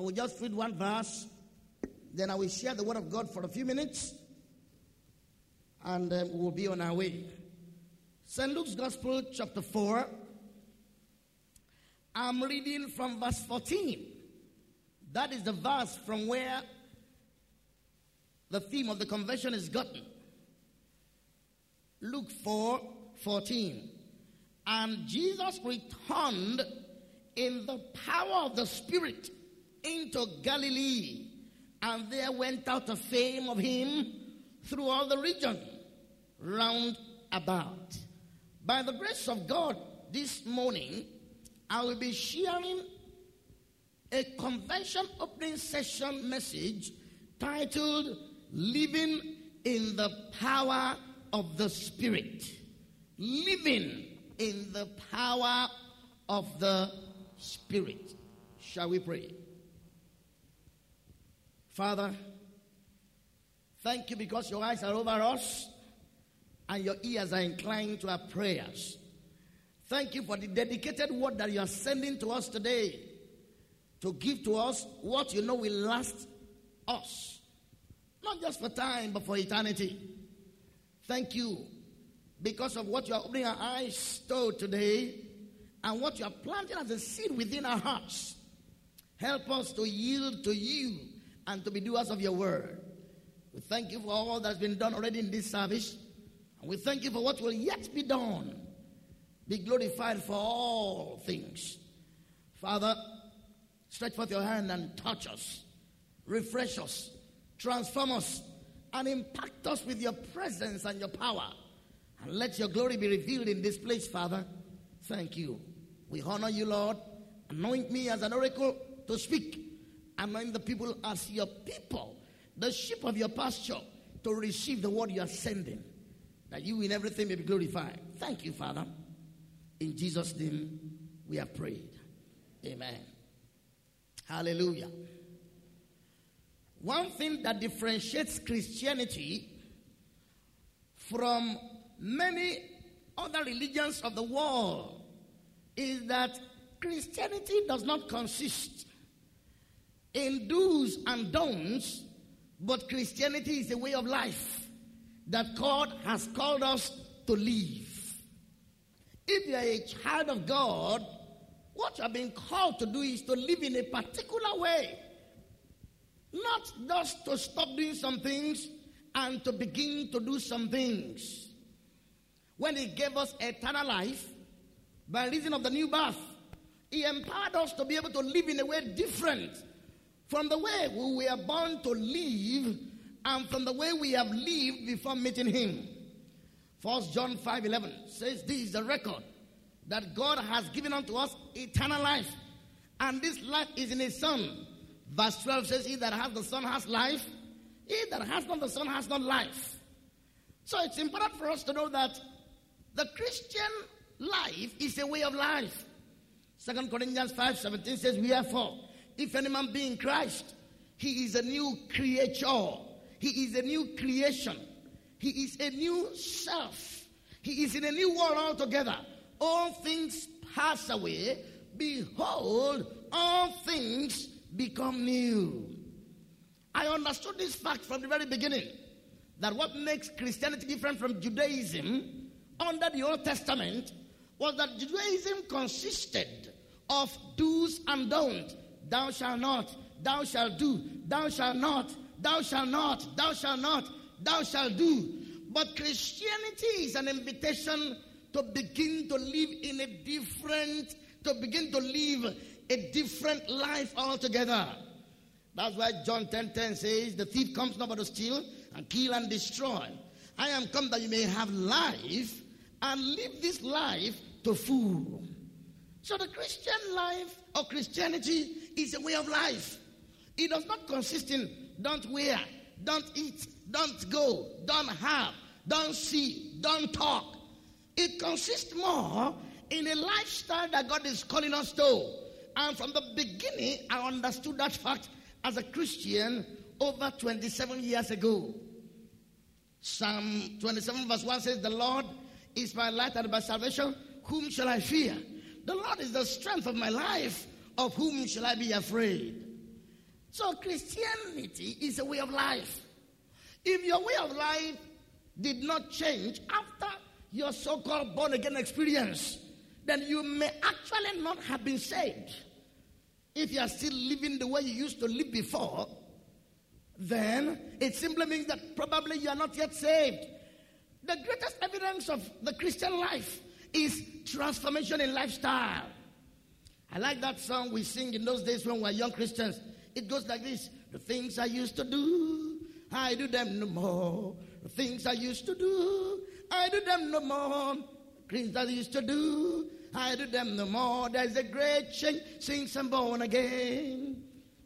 I will just read one verse, then I will share the word of God for a few minutes, and um, we'll be on our way. St. Luke's Gospel, chapter 4. I'm reading from verse 14. That is the verse from where the theme of the convention is gotten. Luke 4 14. And Jesus returned in the power of the Spirit into Galilee, and there went out a fame of him through all the region round about. By the grace of God, this morning, I will be sharing a convention opening session message titled Living in the Power of the Spirit. Living in the power of the Spirit. Shall we pray? Father, thank you because your eyes are over us and your ears are inclined to our prayers. Thank you for the dedicated word that you are sending to us today to give to us what you know will last us, not just for time, but for eternity. Thank you because of what you are opening our eyes to today and what you are planting as a seed within our hearts. Help us to yield to you and to be doers of your word. We thank you for all that's been done already in this service. And we thank you for what will yet be done. Be glorified for all things. Father, stretch forth your hand and touch us, refresh us, transform us, and impact us with your presence and your power. And let your glory be revealed in this place, Father. Thank you. We honor you, Lord. Anoint me as an oracle to speak. Anoint the people as your people, the sheep of your pasture, to receive the word you are sending. That you in everything may be glorified. Thank you, Father. In Jesus' name we have prayed. Amen. Hallelujah. One thing that differentiates Christianity from many other religions of the world is that Christianity does not consist in do's and don'ts, but Christianity is a way of life that God has called us to live. If you are a child of God, what you are being called to do is to live in a particular way. Not just to stop doing some things and to begin to do some things. When He gave us eternal life, by reason of the new birth, He empowered us to be able to live in a way different from the way we were born to live and from the way we have lived before meeting Him. First John 5 11 says, This is the record that God has given unto us eternal life, and this life is in His Son. Verse 12 says, He that has the Son has life, he that has not the Son has not life. So it's important for us to know that the Christian life is a way of life. Second Corinthians 5 17 says, Wherefore, if any man be in Christ, he is a new creature, he is a new creation, he is a new self, he is in a new world altogether. All things pass away, behold, all things become new. I understood this fact from the very beginning that what makes Christianity different from Judaism under the Old Testament was that Judaism consisted of do's and don'ts. Thou shalt not, thou shalt do, thou shalt not, thou shalt not, thou shalt not, thou shalt do. But Christianity is an invitation to begin to live in a different, to begin to live a different life altogether. That's why John 10 10 says, The thief comes not but to steal and kill and destroy. I am come that you may have life and live this life to full. So the Christian life or Christianity is a way of life. It does not consist in don't wear, don't eat, don't go, don't have, don't see, don't talk. It consists more in a lifestyle that God is calling us to. And from the beginning, I understood that fact as a Christian over 27 years ago. Psalm 27, verse 1 says, The Lord is my light and my salvation. Whom shall I fear? The Lord is the strength of my life. Of whom shall I be afraid? So Christianity is a way of life. If your way of life did not change after your so called born again experience, then you may actually not have been saved. If you are still living the way you used to live before, then it simply means that probably you are not yet saved. The greatest evidence of the Christian life is transformation in lifestyle. I like that song we sing in those days when we were young Christians. It goes like this The things I used to do, I do them no more. The things I used to do, I do them no more. Things I used to do, I do them no more. There's a great change since I'm born again.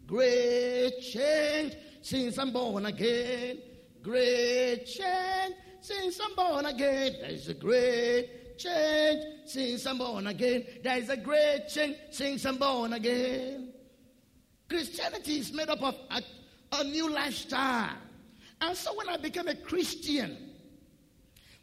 Great change since I'm born again. Great change since I'm born again. There's a great change since I'm born again. There's a great change since I'm born again. Christianity is made up of a, a new lifestyle. And so when I became a Christian,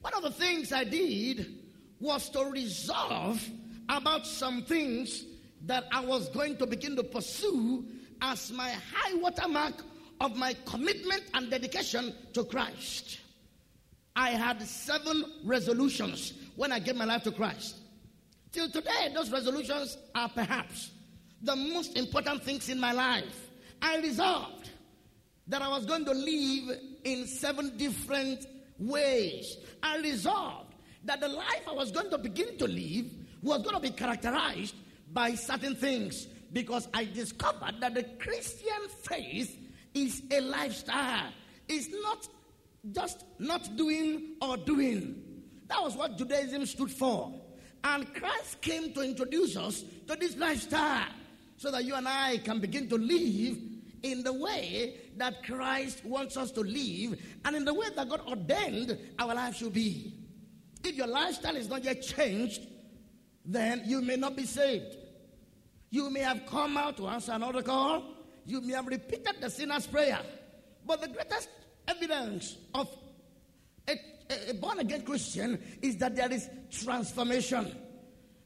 one of the things I did was to resolve about some things that I was going to begin to pursue as my high watermark of my commitment and dedication to Christ. I had seven resolutions when I gave my life to Christ. Till today, those resolutions are perhaps the most important things in my life. I resolved that I was going to live in seven different ways. I resolved that the life I was going to begin to live was going to be characterized by certain things because I discovered that the Christian faith is a lifestyle. It's not just not doing or doing. That was what Judaism stood for. And Christ came to introduce us to this lifestyle so that you and I can begin to live in the way that Christ wants us to live and in the way that God ordained our life should be. If your lifestyle is not yet changed, then you may not be saved. You may have come out to answer another call. You may have repeated the sinner's prayer. But the greatest evidence of a, a born again Christian is that there is transformation.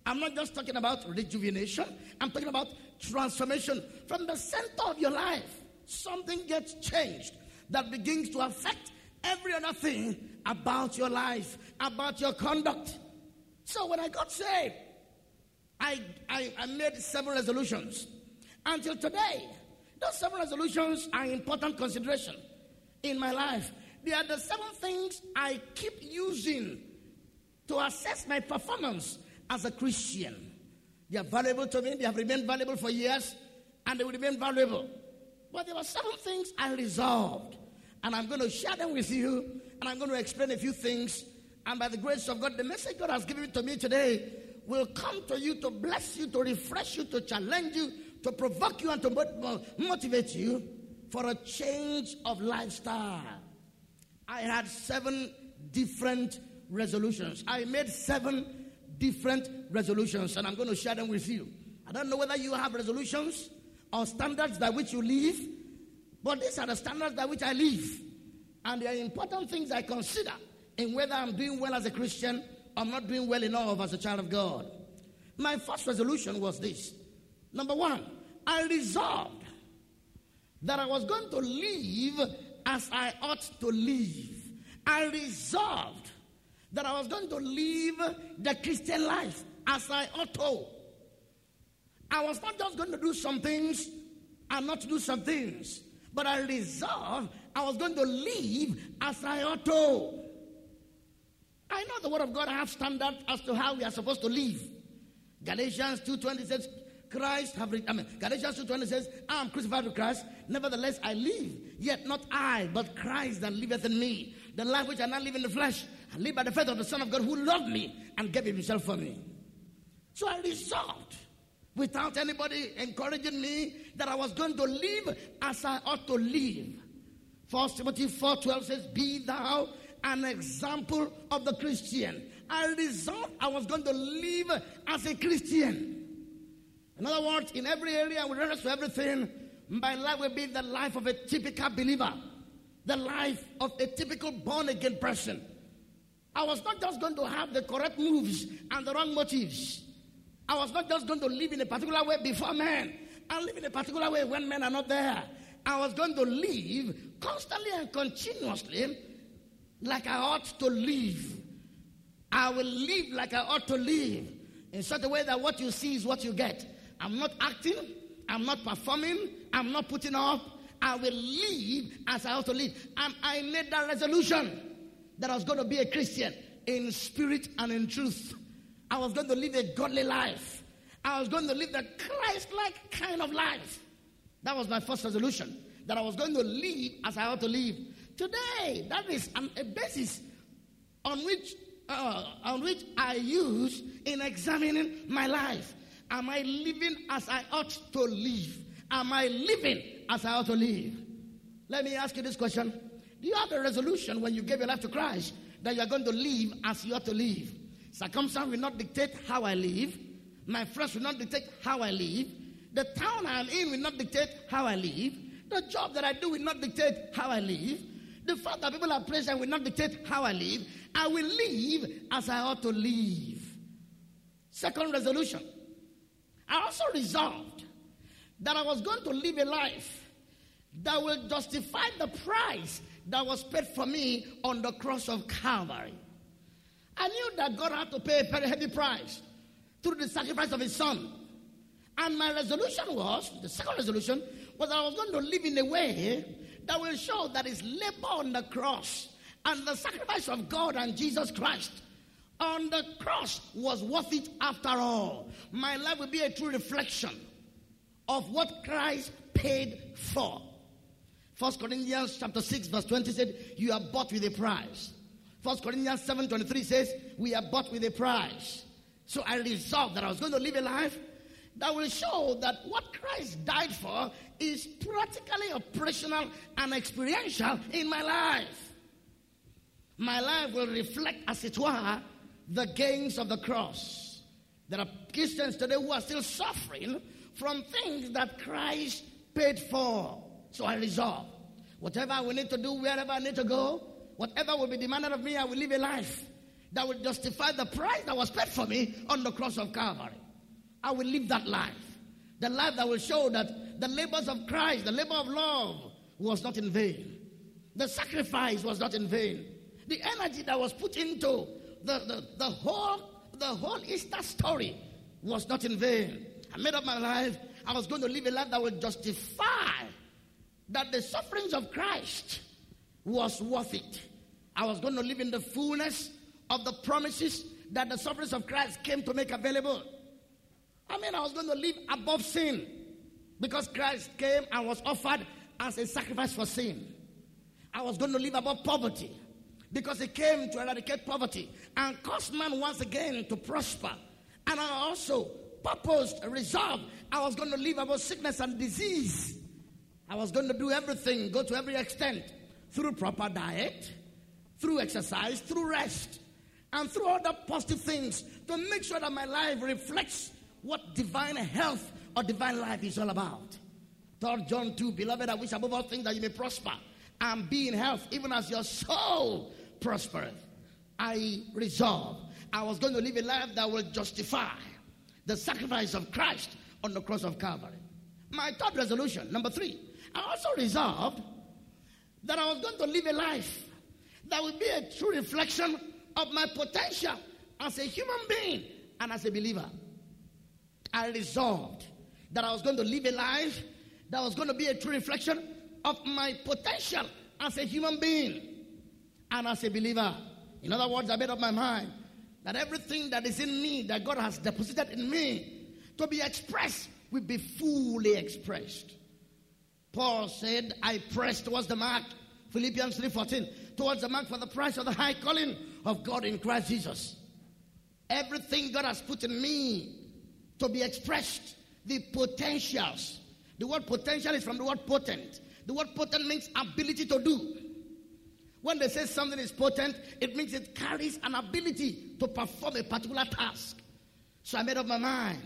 I'm not just talking about rejuvenation, I'm talking about transformation from the center of your life. Something gets changed that begins to affect every other thing about your life, about your conduct. So when I got saved, I, I, I made several resolutions. Until today, those seven resolutions are important consideration in my life. They are the seven things I keep using to assess my performance as a Christian. They are valuable to me. They have remained valuable for years, and they will remain valuable. But there were seven things I resolved, and I'm going to share them with you, and I'm going to explain a few things. And by the grace of God, the message God has given to me today will come to you to bless you, to refresh you, to challenge you, to provoke you, and to motivate you for a change of lifestyle. I had seven different resolutions. I made seven different resolutions, and I'm going to share them with you. I don't know whether you have resolutions or standards by which you live, but these are the standards by which I live. And they are important things I consider in whether I'm doing well as a Christian or I'm not doing well enough as a child of God. My first resolution was this number one, I resolved that I was going to live as I ought to live. I resolved that I was going to live the Christian life as I ought to. I was not just going to do some things and not do some things, but I resolved I was going to live as I ought to. I know the Word of God has standards as to how we are supposed to live. Galatians 2.20 says, Christ have, I mean, Galatians 2.20 says, I am crucified with Christ, nevertheless I live, yet not I, but Christ that liveth in me. The life which I now live in the flesh, I live by the faith of the Son of God who loved me and gave himself for me. So I resolved, without anybody encouraging me, that I was going to live as I ought to live. First Timothy 4.12 says, Be thou an example of the Christian. I resolved I was going to live as a Christian. In other words, in every area, with reference to everything, my life will be the life of a typical believer, the life of a typical born again person. I was not just going to have the correct moves and the wrong motives. I was not just going to live in a particular way before men and live in a particular way when men are not there. I was going to live constantly and continuously like I ought to live. I will live like I ought to live in such a way that what you see is what you get. I'm not acting, I'm not performing, I'm not putting up. I will live as I ought to live. And I made that resolution that I was going to be a Christian in spirit and in truth. I was going to live a godly life. I was going to live the Christ like kind of life. That was my first resolution that I was going to live as I ought to live. Today, that is a basis on which, uh, on which I use in examining my life. Am I living as I ought to live? Am I living as I ought to live? Let me ask you this question. Do you have a resolution when you gave your life to Christ that you are going to live as you ought to live? Circumstance will not dictate how I live. My friends will not dictate how I live. The town I'm in will not dictate how I live. The job that I do will not dictate how I live. The fact that people are present will not dictate how I live. I will live as I ought to live. Second resolution. I also resolved that I was going to live a life that will justify the price that was paid for me on the cross of Calvary. I knew that God had to pay a very heavy price through the sacrifice of his son. And my resolution was, the second resolution, was I was going to live in a way that will show that his labor on the cross and the sacrifice of God and Jesus Christ on the cross was worth it after all. My life will be a true reflection of what Christ paid for. First Corinthians chapter 6, verse 20 said, You are bought with a price. First Corinthians 7 23 says, We are bought with a price. So I resolved that I was going to live a life that will show that what Christ died for is practically operational and experiential in my life. My life will reflect, as it were, the gains of the cross. There are Christians today who are still suffering from things that Christ paid for. So I resolve whatever I will need to do, wherever I need to go, whatever will be demanded of me, I will live a life that will justify the price that was paid for me on the cross of Calvary. I will live that life. The life that will show that the labors of Christ, the labor of love, was not in vain. The sacrifice was not in vain. The energy that was put into the, the, the whole the whole Easter story was not in vain. I made up my life. I was going to live a life that would justify that the sufferings of Christ was worth it. I was going to live in the fullness of the promises that the sufferings of Christ came to make available. I mean, I was going to live above sin because Christ came and was offered as a sacrifice for sin. I was going to live above poverty because he came to eradicate poverty and cause man once again to prosper. And I also purposed, resolved, I was going to live above sickness and disease. I was going to do everything, go to every extent through proper diet, through exercise, through rest, and through other positive things to make sure that my life reflects what divine health or divine life is all about. 3 John 2, beloved, I wish above all things that you may prosper and be in health, even as your soul prospereth. I resolved I was going to live a life that will justify the sacrifice of Christ on the cross of Calvary. My third resolution, number three, I also resolved that I was going to live a life that would be a true reflection of my potential as a human being and as a believer. I resolved that I was going to live a life that was going to be a true reflection of my potential as a human being and as a believer. In other words, I made up my mind that everything that is in me, that God has deposited in me, to be expressed, will be fully expressed. Paul said, I press towards the mark, Philippians 3.14, towards the mark for the price of the high calling of God in Christ Jesus. Everything God has put in me to be expressed, the potentials. The word potential is from the word potent. The word potent means ability to do. When they say something is potent, it means it carries an ability to perform a particular task. So I made up my mind.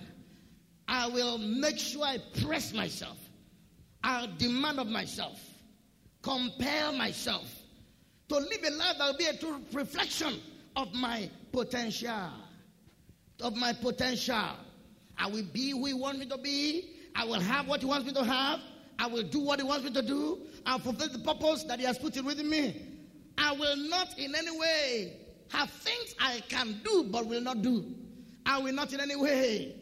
I will make sure I press myself. I'll demand of myself, compel myself to live a life that will be a true reflection of my potential. Of my potential. I will be who He wants me to be. I will have what He wants me to have. I will do what He wants me to do. I'll fulfill the purpose that He has put in within me. I will not in any way have things I can do but will not do. I will not in any way.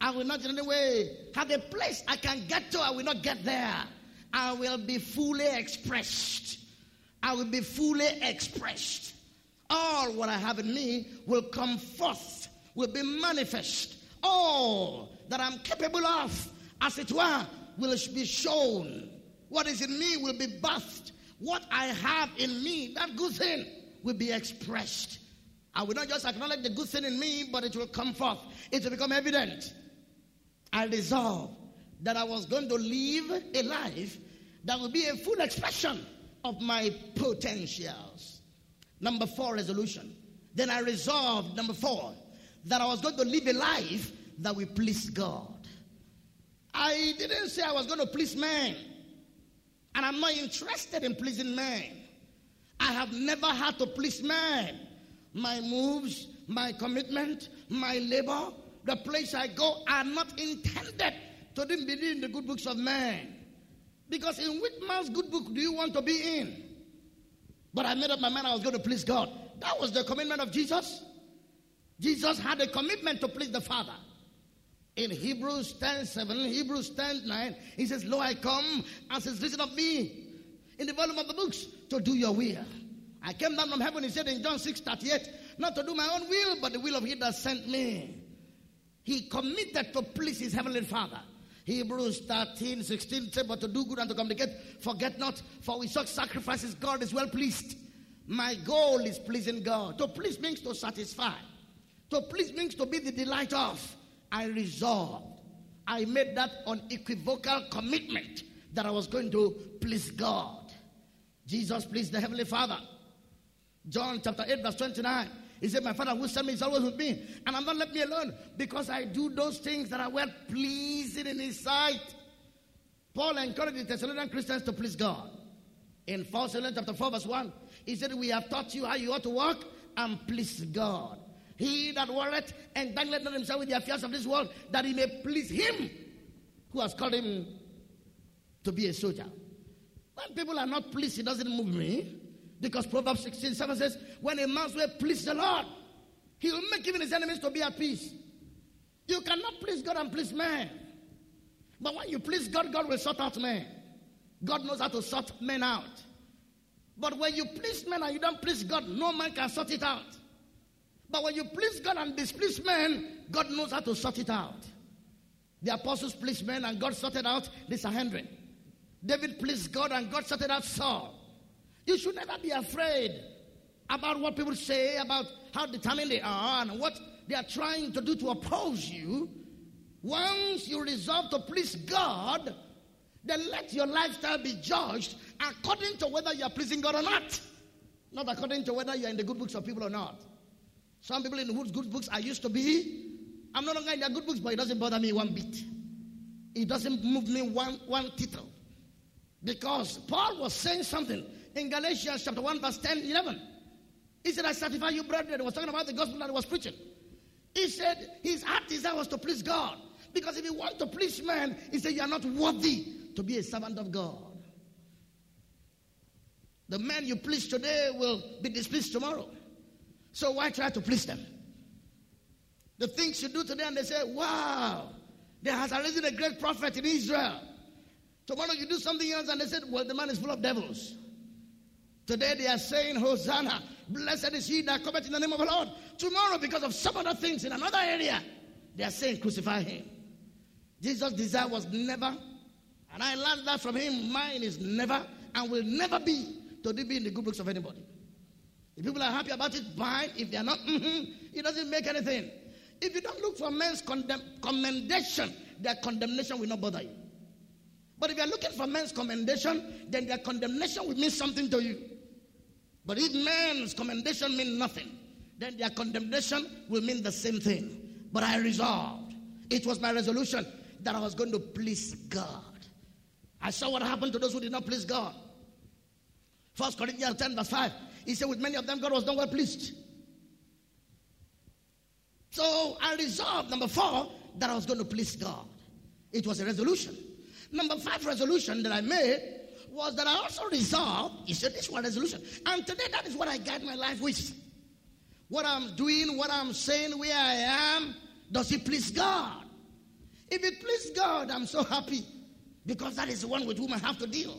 I will not in any way have a place I can get to. I will not get there. I will be fully expressed. I will be fully expressed. All what I have in me will come forth, will be manifest. All that I'm capable of, as it were, will be shown. What is in me will be birthed. What I have in me, that good thing, will be expressed. I will not just acknowledge the good thing in me, but it will come forth. It will become evident. I resolved that I was going to live a life that will be a full expression of my potentials. Number four, resolution. Then I resolved, number four, that I was going to live a life that will please God. I didn't say I was going to please man. And I'm not interested in pleasing man. I have never had to please man. My moves, my commitment, my labor, the place I go are not intended to be in the good books of man. Because in which man's good book do you want to be in? But I made up my mind I was going to please God. That was the commitment of Jesus. Jesus had a commitment to please the Father. In Hebrews 10 7, Hebrews 10 9, he says, Lo, I come as is written of me in the volume of the books to do your will. I came down from heaven, he said in John 6 38, not to do my own will, but the will of he that sent me. He committed to please his heavenly Father. Hebrews 13, 16 said, But to do good and to communicate, forget not, for with such sacrifices God is well pleased. My goal is pleasing God. To please means to satisfy. To please means to be the delight of. I resolved. I made that unequivocal commitment that I was going to please God. Jesus pleased the Heavenly Father. John chapter 8, verse 29. He said, My Father who sent me is always with me, and I'm not let me alone because I do those things that are well pleasing in His sight. Paul encouraged the Thessalonian Christians to please God. In 1 Thessalonians chapter 4, verse 1, he said, We have taught you how you ought to walk and please God. He that worketh entangleth not himself with the affairs of this world, that he may please him who has called him to be a soldier. When people are not pleased, it doesn't move me. Because Proverbs 16 7 says, When a man's way please the Lord, he will make even his enemies to be at peace. You cannot please God and please man. But when you please God, God will sort out men. God knows how to sort men out. But when you please men and you don't please God, no man can sort it out. But when you please God and displease men, God knows how to sort it out. The apostles pleased men and God sorted out the Sanhedrin. David pleased God and God sorted out Saul. You should never be afraid about what people say, about how determined they are, and what they are trying to do to oppose you. Once you resolve to please God, then let your lifestyle be judged according to whether you are pleasing God or not. Not according to whether you are in the good books of people or not. Some people in the good books I used to be. I'm no longer in their good books, but it doesn't bother me one bit. It doesn't move me one, one tittle. Because Paul was saying something in Galatians chapter 1, verse 10, 11. He said, I certify you, brethren. He was talking about the gospel that he was preaching. He said his heart desire was to please God. Because if you want to please man, he said, You are not worthy to be a servant of God. The man you please today will be displeased tomorrow. So why try to please them? The things you do to them, they say, Wow, there has arisen a great prophet in Israel. Tomorrow you do something else, and they said, Well, the man is full of devils. Today they are saying, Hosanna, blessed is he that cometh in the name of the Lord. Tomorrow, because of some other things in another area, they are saying, Crucify him. Jesus' desire was never, and I learned that from him, mine is never and will never be to be in the good books of anybody. If people are happy about it, fine. If they are not, mm-hmm, it doesn't make anything. If you don't look for men's commendation, their condemnation will not bother you. But if you are looking for men's commendation, then their condemnation will mean something to you. But if men's commendation means nothing, then their condemnation will mean the same thing. But I resolved. It was my resolution that I was going to please God. I saw what happened to those who did not please God. First Corinthians 10, verse 5. He said, with many of them, God was not well pleased. So I resolved, number four, that I was going to please God. It was a resolution. Number five resolution that I made was that I also resolved, he said, this one resolution. And today that is what I guide my life with. What I'm doing, what I'm saying, where I am, does it please God? If it please God, I'm so happy because that is the one with whom I have to deal.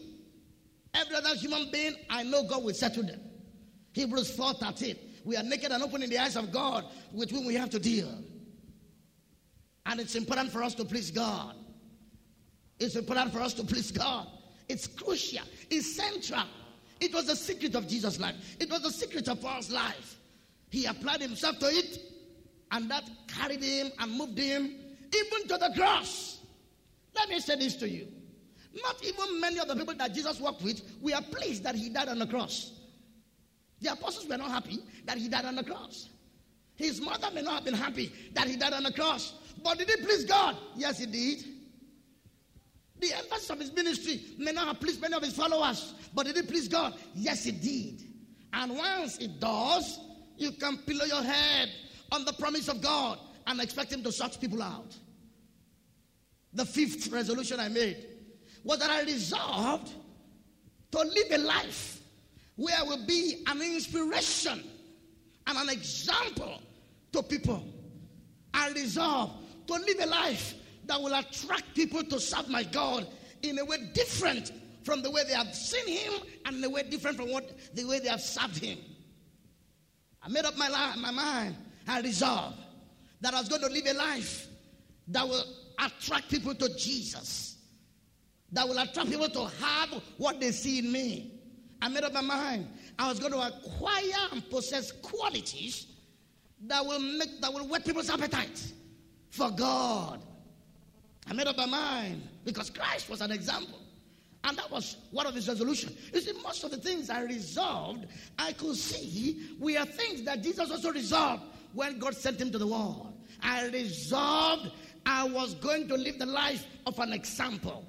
Every other human being, I know God will settle them. Hebrews 4 13. We are naked and open in the eyes of God with whom we have to deal. And it's important for us to please God. It's important for us to please God. It's crucial, it's central. It was the secret of Jesus' life, it was the secret of Paul's life. He applied himself to it, and that carried him and moved him even to the cross. Let me say this to you. Not even many of the people that Jesus worked with were pleased that he died on the cross. The apostles were not happy that he died on the cross. His mother may not have been happy that he died on the cross. But did it please God? Yes, he did. The emphasis of his ministry may not have pleased many of his followers, but did it please God? Yes, it did. And once it does, you can pillow your head on the promise of God and expect him to sort people out. The fifth resolution I made was that I resolved to live a life where will be an inspiration and an example to people. I resolve to live a life that will attract people to serve my God in a way different from the way they have seen him and in a way different from what the way they have served him. I made up my, my mind. I resolved that I was going to live a life that will attract people to Jesus, that will attract people to have what they see in me. I made up my mind. I was going to acquire and possess qualities that will make that will whet people's appetite for God I made up my mind because Christ was an example. And that was one of his resolutions. You see, most of the things I resolved, I could see were things that Jesus also resolved when God sent him to the world. I resolved I was going to live the life of an example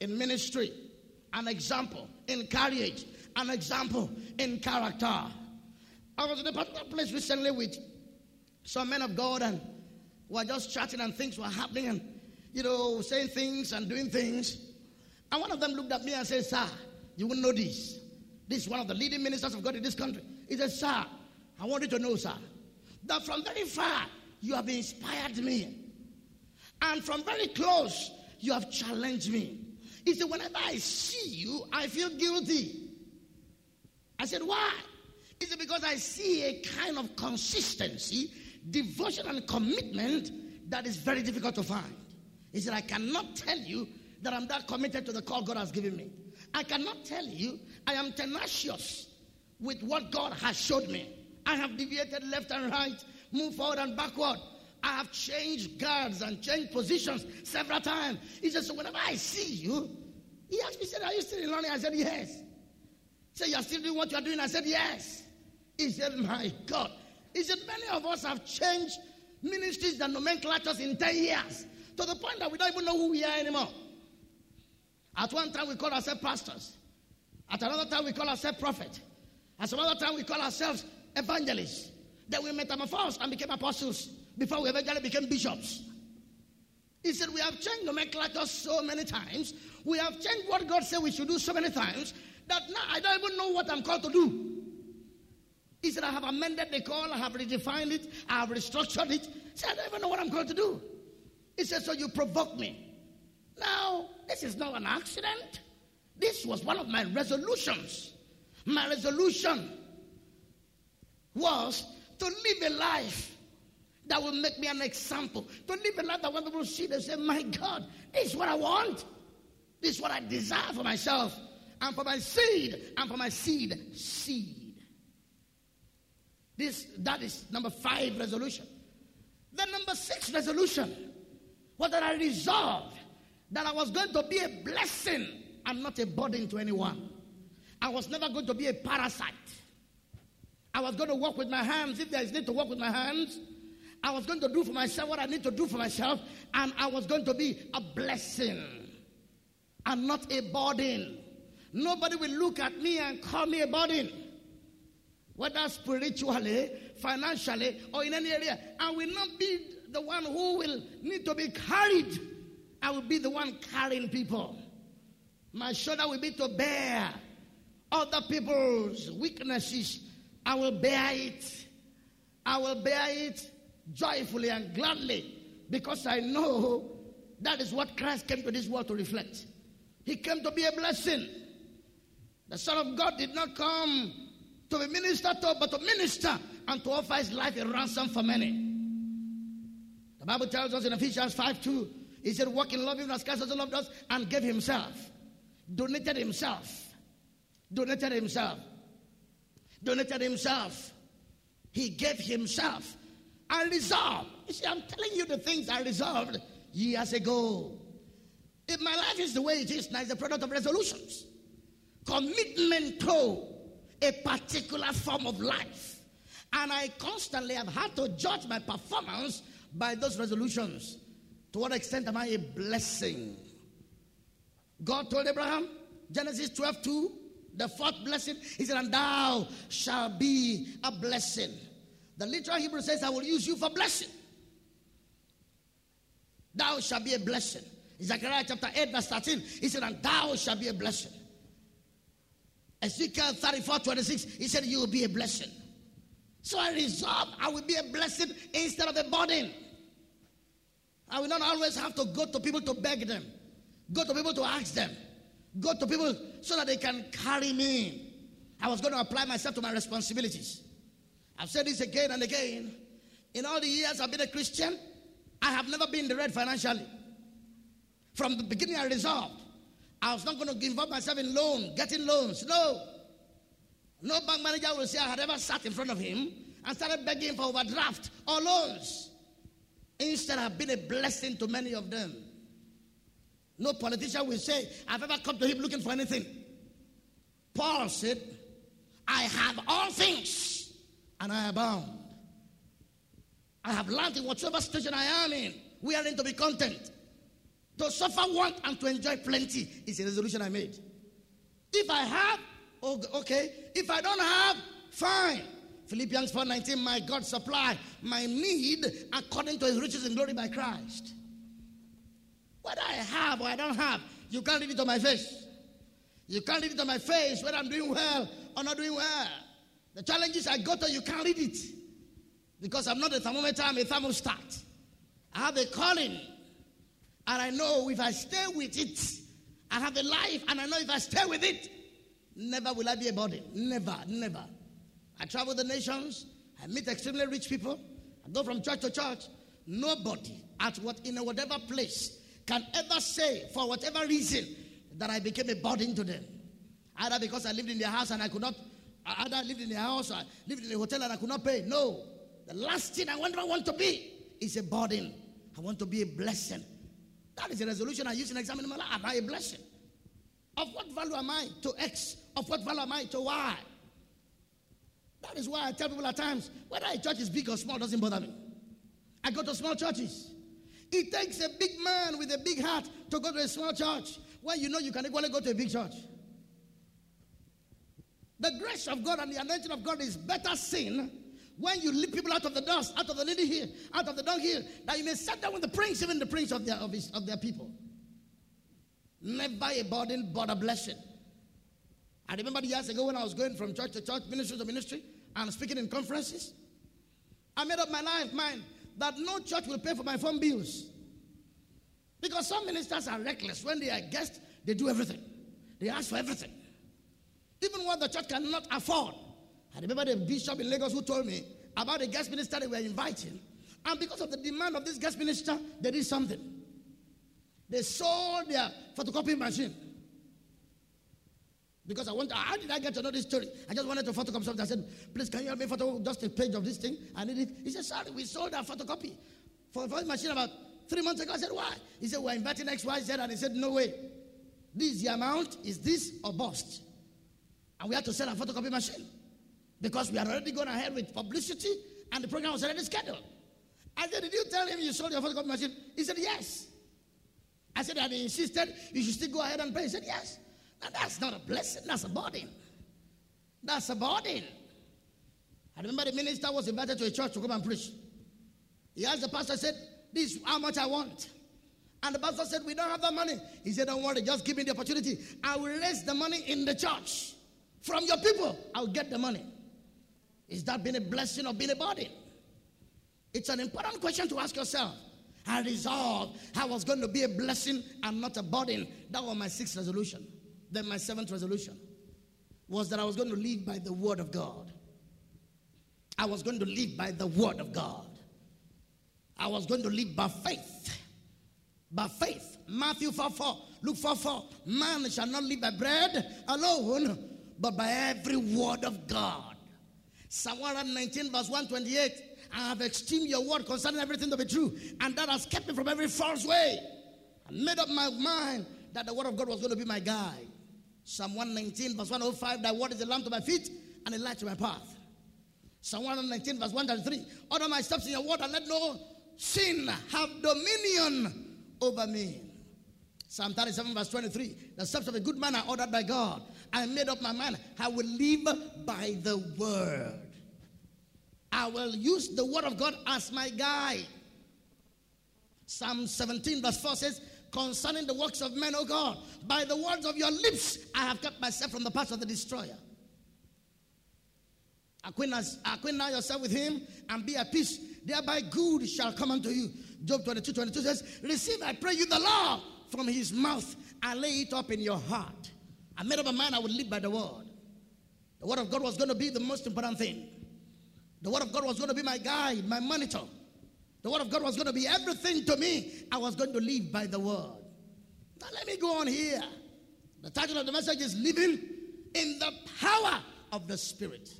in ministry, an example in courage, an example in character. I was in a particular place recently with some men of God and we were just chatting and things were happening and, you know, saying things and doing things. And one of them looked at me and said, Sir, you will know this. This is one of the leading ministers of God in this country. He said, Sir, I want you to know, sir, that from very far you have inspired me. And from very close, you have challenged me. He said, Whenever I see you, I feel guilty. I said, Why? He said, Because I see a kind of consistency devotion and commitment that is very difficult to find. He said, I cannot tell you that I'm that committed to the call God has given me. I cannot tell you I am tenacious with what God has showed me. I have deviated left and right, moved forward and backward. I have changed guards and changed positions several times. He said, So whenever I see you, he asked me, said, Are you still in learning? I said, Yes. He said, You're still doing what you're doing? I said, Yes. He said, My God, he said, Many of us have changed ministries and nomenclatures in 10 years to the point that we don't even know who we are anymore. At one time, we call ourselves pastors. At another time, we call ourselves prophet. At some other time, we call ourselves evangelists. Then we metamorphosed and became apostles before we eventually became bishops. He said, We have changed nomenclature so many times. We have changed what God said we should do so many times that now I don't even know what I'm called to do. He said, I have amended the call, I have redefined it, I have restructured it. He said, I don't even know what I'm called to do. He said, So you provoke me. Now, this is not an accident. This was one of my resolutions. My resolution was to live a life that will make me an example. To live a life that when people see, they say, My God, this is what I want. This is what I desire for myself and for my seed and for my seed seed. This, that is number five resolution. The number six resolution was that I resolved that I was going to be a blessing and not a burden to anyone. I was never going to be a parasite. I was going to work with my hands if there is need to work with my hands. I was going to do for myself what I need to do for myself, and I was going to be a blessing and not a burden. Nobody will look at me and call me a burden whether spiritually, financially, or in any area, I will not be the one who will need to be carried I will be the one carrying people. My shoulder will be to bear other people's weaknesses. I will bear it. I will bear it joyfully and gladly because I know that is what Christ came to this world to reflect. He came to be a blessing. The Son of God did not come to be ministered to, but to minister and to offer his life a ransom for many. The Bible tells us in Ephesians 5 2, he said, Walk in love, even as Christ also loved us and gave himself, donated himself, donated himself, donated himself. He gave himself and resolved. You see, I'm telling you the things I resolved years ago. If my life is the way it is now, it's a product of resolutions, commitment to a particular form of life. And I constantly have had to judge my performance by those resolutions. To what extent am I a blessing? God told Abraham, Genesis 12 2, the fourth blessing, He said, And thou shalt be a blessing. The literal Hebrew says, I will use you for blessing. Thou shalt be a blessing. In Zechariah chapter 8, verse 13, he said, And thou shalt be a blessing. Ezekiel 34, 26, he said, You will be a blessing. So I resolve I will be a blessing instead of a burden. I will not always have to go to people to beg them, go to people to ask them, go to people so that they can carry me. I was going to apply myself to my responsibilities. I've said this again and again. In all the years I've been a Christian, I have never been in the red financially. From the beginning, I resolved I was not going to involve myself in loan, getting loans. No. No bank manager will say I had ever sat in front of him and started begging for overdraft or loans. Instead, I've been a blessing to many of them. No politician will say, I've ever come to him looking for anything. Paul said, I have all things and I abound. I have learned in whatever station I am in, we are in to be content. To suffer want and to enjoy plenty is a resolution I made. If I have, oh, okay. If I don't have, fine. Philippians 4:19, my God supply my need according to his riches and glory by Christ. Whether I have or I don't have, you can't read it on my face. You can't read it on my face whether I'm doing well or not doing well. The challenges I go to, you can't read it. Because I'm not a thermometer, I'm a thermostat. I have a calling. And I know if I stay with it, I have a life, and I know if I stay with it, never will I be a burden. Never, never. I travel the nations, I meet extremely rich people, I go from church to church. Nobody at what in whatever place can ever say, for whatever reason, that I became a burden to them. Either because I lived in their house and I could not, either I lived in a house, I lived in a hotel and I could not pay. No. The last thing I want, I want to be is a burden. I want to be a blessing. That is a resolution I use in examining my life. Am I a blessing? Of what value am I to X? Of what value am I to Y? That is why I tell people at times whether a church is big or small doesn't bother me. I go to small churches. It takes a big man with a big heart to go to a small church when you know you can equally go to a big church. The grace of God and the anointing of God is better seen when you lift people out of the dust, out of the lily here, out of the dung here, that you may sit down with the prince, even the prince of their, of, his, of their people. Never a burden, but a blessing. I remember years ago when I was going from church to church, ministry to ministry, and speaking in conferences. I made up my mind, that no church will pay for my phone bills. Because some ministers are reckless. When they are guests, they do everything. They ask for everything. Even what the church cannot afford. I remember the bishop in Lagos who told me about the guest minister they were inviting. And because of the demand of this guest minister, they did something. They sold their photocopy machine. Because I want, how did I get to know this story? I just wanted to photocopy something. I said, please, can you help me photo just a page of this thing? I need it. He said, sorry, we sold our photocopy for a machine about three months ago. I said, why? He said, we're inviting X, Y, Z. And he said, no way. This the amount, is this or bust? And we had to sell a photocopy machine because we had already gone ahead with publicity and the program was already scheduled. I said, Did you tell him you sold your photocopy machine? He said, Yes. I said, And he insisted you should still go ahead and pay. He said, Yes. Now that's not a blessing, that's a burden. That's a burden. I remember the minister was invited to a church to come and preach. He asked the pastor, said, This is how much I want. And the pastor said, We don't have that money. He said, Don't worry, just give me the opportunity. I will raise the money in the church. From your people, I'll get the money. Is that been a blessing or been a burden? It's an important question to ask yourself. I resolved I was going to be a blessing and not a burden. That was my sixth resolution. Then my seventh resolution was that I was going to live by the word of God. I was going to live by the word of God. I was going to live by faith. By faith. Matthew 4 4, Luke 4 4. Man shall not live by bread alone, but by every word of God. Psalm 119, verse 128. I have esteemed your word concerning everything to be true, and that has kept me from every false way. I made up my mind that the word of God was going to be my guide. Psalm 119, verse 105, thy word is a lamp to my feet and a light to my path. Psalm 119, verse 133, order my steps in your word and let no sin have dominion over me. Psalm 37, verse 23, the steps of a good man are ordered by God. I made up my mind, I will live by the word. I will use the word of God as my guide. Psalm 17, verse 4 says, Concerning the works of men, O God, by the words of your lips, I have kept myself from the path of the destroyer. Acquaint now yourself with him and be at peace. Thereby good shall come unto you. Job 22, 22 says, Receive, I pray you, the law from his mouth and lay it up in your heart. I made up a mind I would live by the word. The word of God was going to be the most important thing. The word of God was going to be my guide, my monitor. The word of God was going to be everything to me. I was going to live by the word. Now let me go on here. The title of the message is Living in the Power of the Spirit.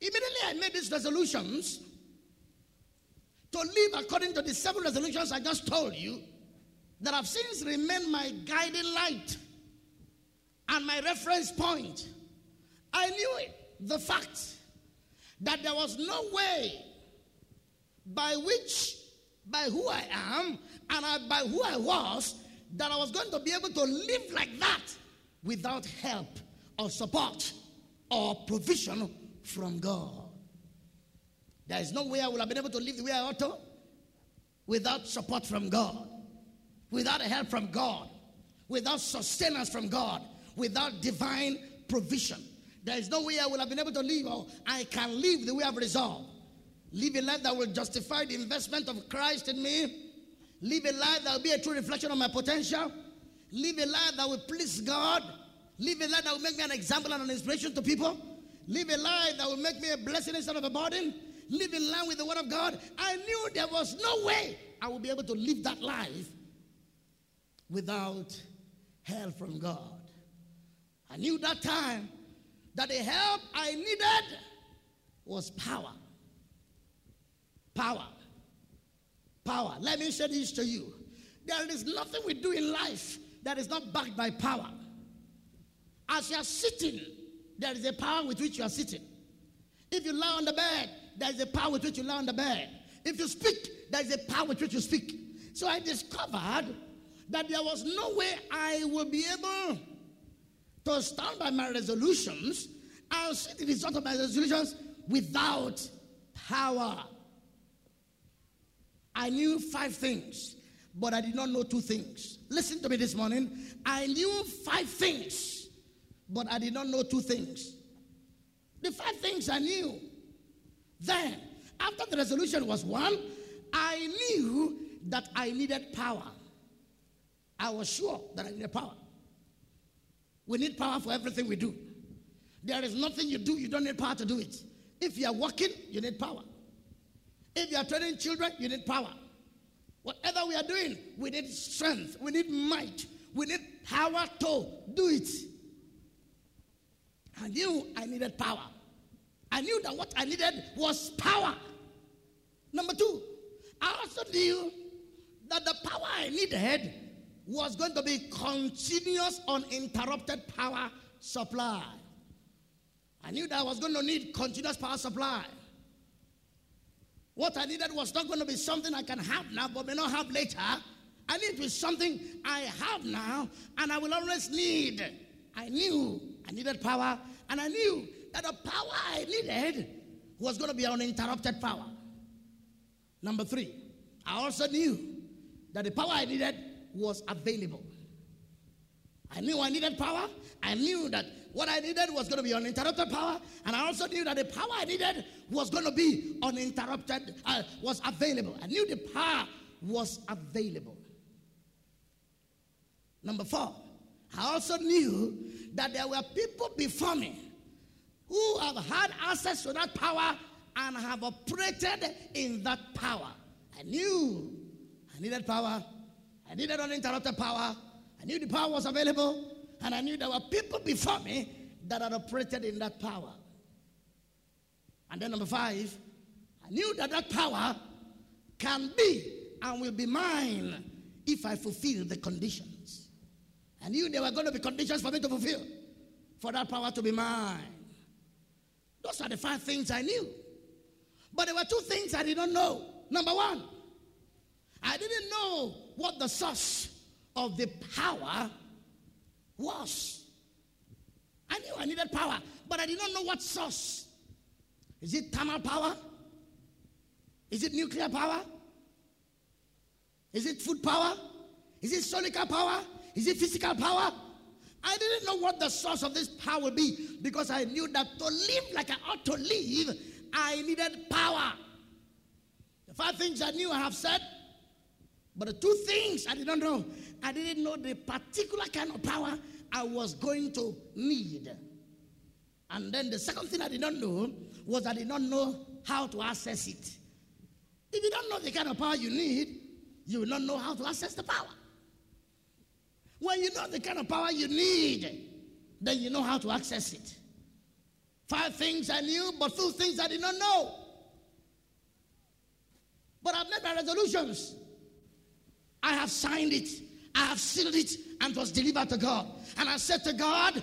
Immediately I made these resolutions to live according to the seven resolutions I just told you that have since remained my guiding light and my reference point. I knew it, the fact that there was no way by which, by who I am and I, by who I was, that I was going to be able to live like that without help or support or provision from God. There is no way I would have been able to live the way I ought to without support from God, without help from God, without sustenance from God, without divine provision. There is no way I would have been able to live, or I can live the way I've resolved. Live a life that will justify the investment of Christ in me. Live a life that will be a true reflection of my potential. Live a life that will please God. Live a life that will make me an example and an inspiration to people. Live a life that will make me a blessing instead of a burden. Live in line with the Word of God. I knew there was no way I would be able to live that life without help from God. I knew that time that the help I needed was power. Power. Power. Let me say this to you. There is nothing we do in life that is not backed by power. As you are sitting, there is a power with which you are sitting. If you lie on the bed, there is a power with which you lie on the bed. If you speak, there is a power with which you speak. So I discovered that there was no way I would be able to stand by my resolutions and see the result of my resolutions without power. I knew five things, but I did not know two things. Listen to me this morning. I knew five things, but I did not know two things. The five things I knew. Then, after the resolution was won, I knew that I needed power. I was sure that I needed power. We need power for everything we do. There is nothing you do, you don't need power to do it. If you are working, you need power. If you are training children, you need power. Whatever we are doing, we need strength, we need might, we need power to do it. I knew I needed power. I knew that what I needed was power. Number two, I also knew that the power I needed was going to be continuous, uninterrupted power supply. I knew that I was going to need continuous power supply. What I needed was not going to be something I can have now, but may not have later. I need to be something I have now, and I will always need. I knew I needed power, and I knew that the power I needed was going to be uninterrupted power. Number three, I also knew that the power I needed was available. I knew I needed power. I knew that what I needed was going to be uninterrupted power. And I also knew that the power I needed was going to be uninterrupted, uh, was available. I knew the power was available. Number four, I also knew that there were people before me who have had access to that power and have operated in that power. I knew I needed power. I needed uninterrupted power. I knew the power was available. And I knew there were people before me that had operated in that power. And then number five, I knew that that power can be and will be mine if I fulfill the conditions. I knew there were going to be conditions for me to fulfill, for that power to be mine. Those are the five things I knew. But there were two things I did not know. Number one, I didn't know what the source of the power was. I knew I needed power, but I did not know what source. Is it thermal power? Is it nuclear power? Is it food power? Is it sonical power? Is it physical power? I didn't know what the source of this power would be because I knew that to live like I ought to live, I needed power. The five things I knew I have said, but the two things I did not know, I didn't know the particular kind of power I was going to need. And then the second thing I did not know was I did not know how to access it. If you don't know the kind of power you need, you will not know how to access the power. When you know the kind of power you need, then you know how to access it. Five things I knew, but two things I did not know. But I've made my resolutions. I have signed it, I have sealed it, and was delivered to God. And I said to God,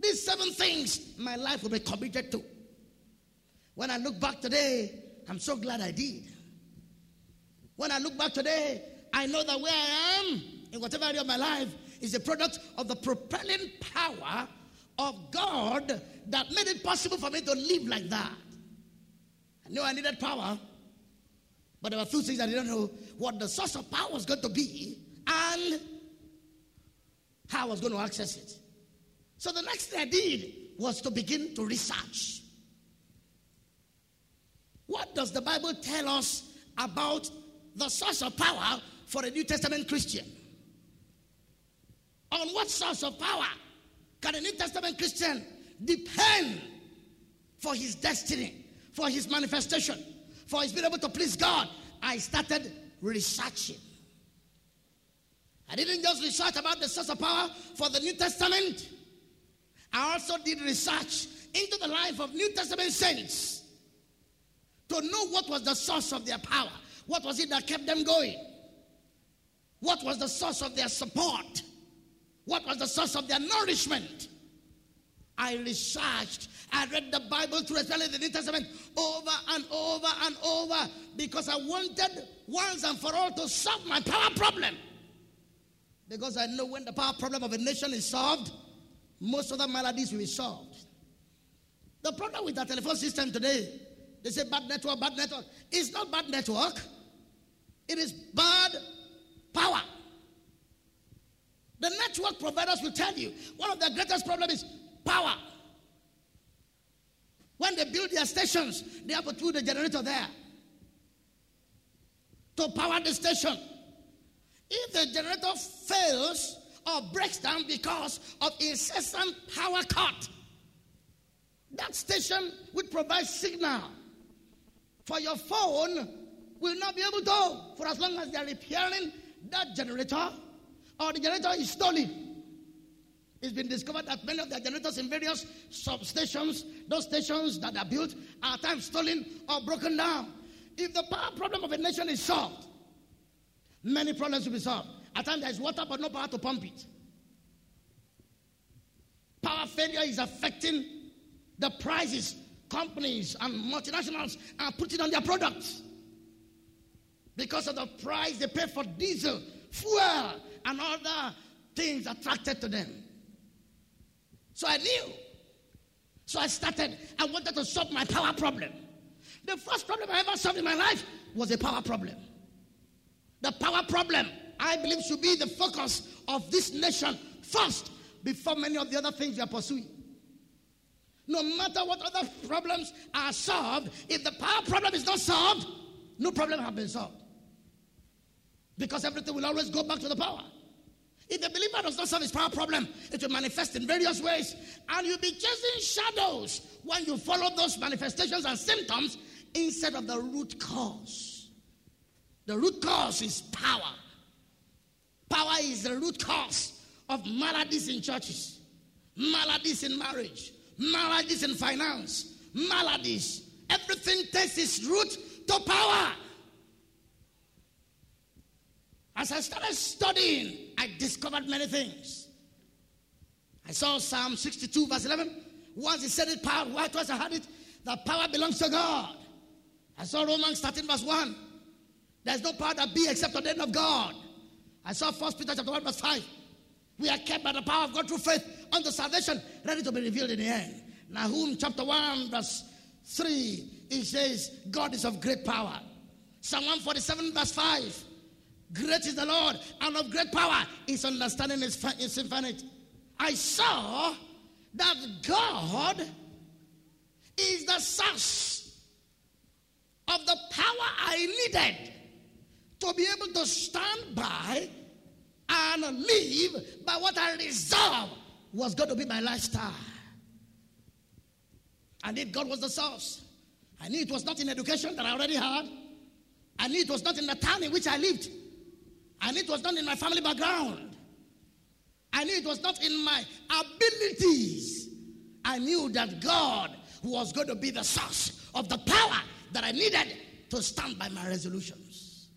these seven things my life will be committed to. When I look back today, I'm so glad I did. When I look back today, I know that where I am in whatever area of my life is a product of the propelling power of God that made it possible for me to live like that. I knew I needed power, but there were a few things I didn't know what the source of power was going to be and how I was going to access it. So the next thing I did was to begin to research. What does the Bible tell us about the source of power for a New Testament Christian? On what source of power can a New Testament Christian depend for his destiny, for his manifestation, for his being able to please God? I started researching. I didn't just research about the source of power for the New Testament. I also did research into the life of New Testament saints to know what was the source of their power. What was it that kept them going? What was the source of their support? What was the source of their nourishment? I researched. I read the Bible through, especially the New Testament, over and over and over because I wanted once and for all to solve my power problem. Because I know when the power problem of a nation is solved, most of the maladies will be solved. The problem with the telephone system today, they say bad network, bad network. It's not bad network, it is bad power. The network providers will tell you one of the greatest problems is power. When they build their stations, they have to put the generator there to power the station. If the generator fails or breaks down because of incessant power cut, that station would provide signal for your phone will not be able to for as long as they are repairing that generator or the generator is stolen. It's been discovered that many of the generators in various substations, those stations that are built, are at times stolen or broken down. If the power problem of a nation is solved, many problems will be solved. At times there's water but no power to pump it. Power failure is affecting the prices companies and multinationals are putting on their products because of the price they pay for diesel, fuel, and other things attracted to them. So I knew. So I started, I wanted to solve my power problem. The first problem I ever solved in my life was a power problem. The power problem, I believe, should be the focus of this nation first before many of the other things we are pursuing. No matter what other problems are solved, if the power problem is not solved, no problem has been solved. Because everything will always go back to the power. If the believer does not solve his power problem, it will manifest in various ways. And you'll be chasing shadows when you follow those manifestations and symptoms instead of the root cause. The root cause is power. Power is the root cause of maladies in churches, maladies in marriage, maladies in finance, maladies. Everything takes its root to power. As I started studying, I discovered many things. I saw Psalm 62, verse 11. Once he said it, power, why twice I heard it, the power belongs to God. I saw Romans 13, verse 1. There's no power that be except the name of God. I saw 1 Peter chapter 1, verse 5. We are kept by the power of God through faith unto salvation, ready to be revealed in the end. Nahum chapter 1, verse 3, it says, God is of great power. Psalm 147, verse 5. Great is the Lord, and of great power. His understanding is, infinite. I saw that God is the source of the power I needed to be able to stand by and live by what I resolved was going to be my lifestyle. I knew God was the source. I knew it was not in education that I already had. I knew it was not in the town in which I lived. And it was not in my family background. I knew it was not in my abilities. I knew that God was going to be the source of the power that I needed to stand by my resolutions.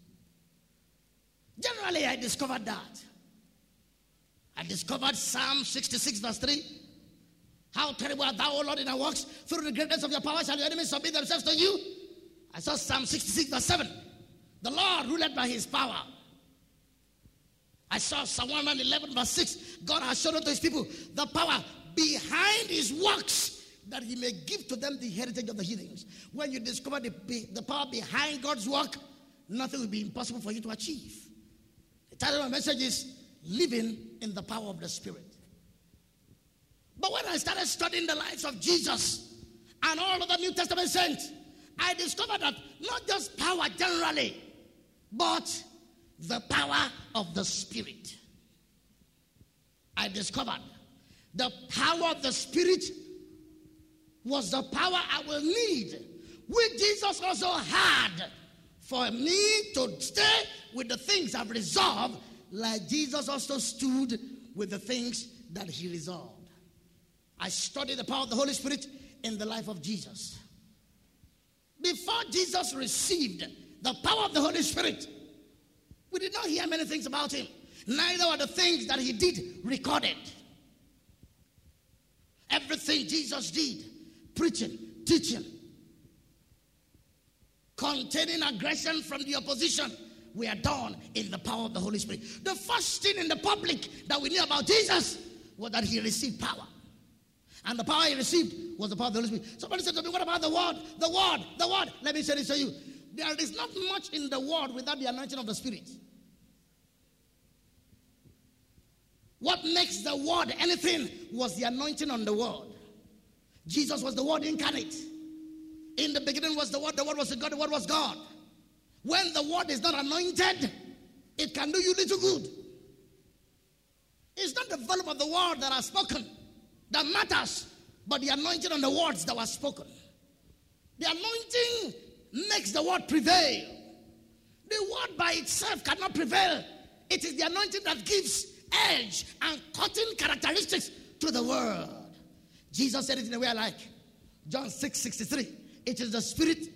Generally, I discovered that. I discovered Psalm 66, verse 3. How terrible art thou, O Lord, in our works. Through the greatness of your power shall your enemies submit themselves to you. I saw Psalm 66, verse 7. The Lord ruled by his power. I saw Psalm 111, verse 6. God has shown unto his people the power behind his works that he may give to them the heritage of the heathens. When you discover the, the power behind God's work, nothing will be impossible for you to achieve. The title of my message is Living in the Power of the Spirit. But when I started studying the lives of Jesus and all of the New Testament saints, I discovered that not just power generally, but the power of the Spirit. I discovered the power of the Spirit was the power I will need, which Jesus also had for me to stay with the things I've resolved, like Jesus also stood with the things that he resolved. I studied the power of the Holy Spirit in the life of Jesus. Before Jesus received the power of the Holy Spirit, we did not hear many things about him. Neither were the things that he did recorded. Everything Jesus did, preaching, teaching, containing aggression from the opposition, we are done in the power of the Holy Spirit. The first thing in the public that we knew about Jesus was that he received power. And the power he received was the power of the Holy Spirit. Somebody said to me, What about the word? The word, the word. Let me say this to you. There is not much in the word without the anointing of the Spirit. What makes the word anything was the anointing on the word. Jesus was the word incarnate. In the beginning was the word, the word was God, the word was God. When the word is not anointed, it can do you little good. It's not the volume of the word that are spoken that matters, but the anointing on the words that were spoken. The anointing makes the word prevail. The word by itself cannot prevail. It is the anointing that gives edge and cutting characteristics to the word. Jesus said it in a way I like. John 6 63. It is the spirit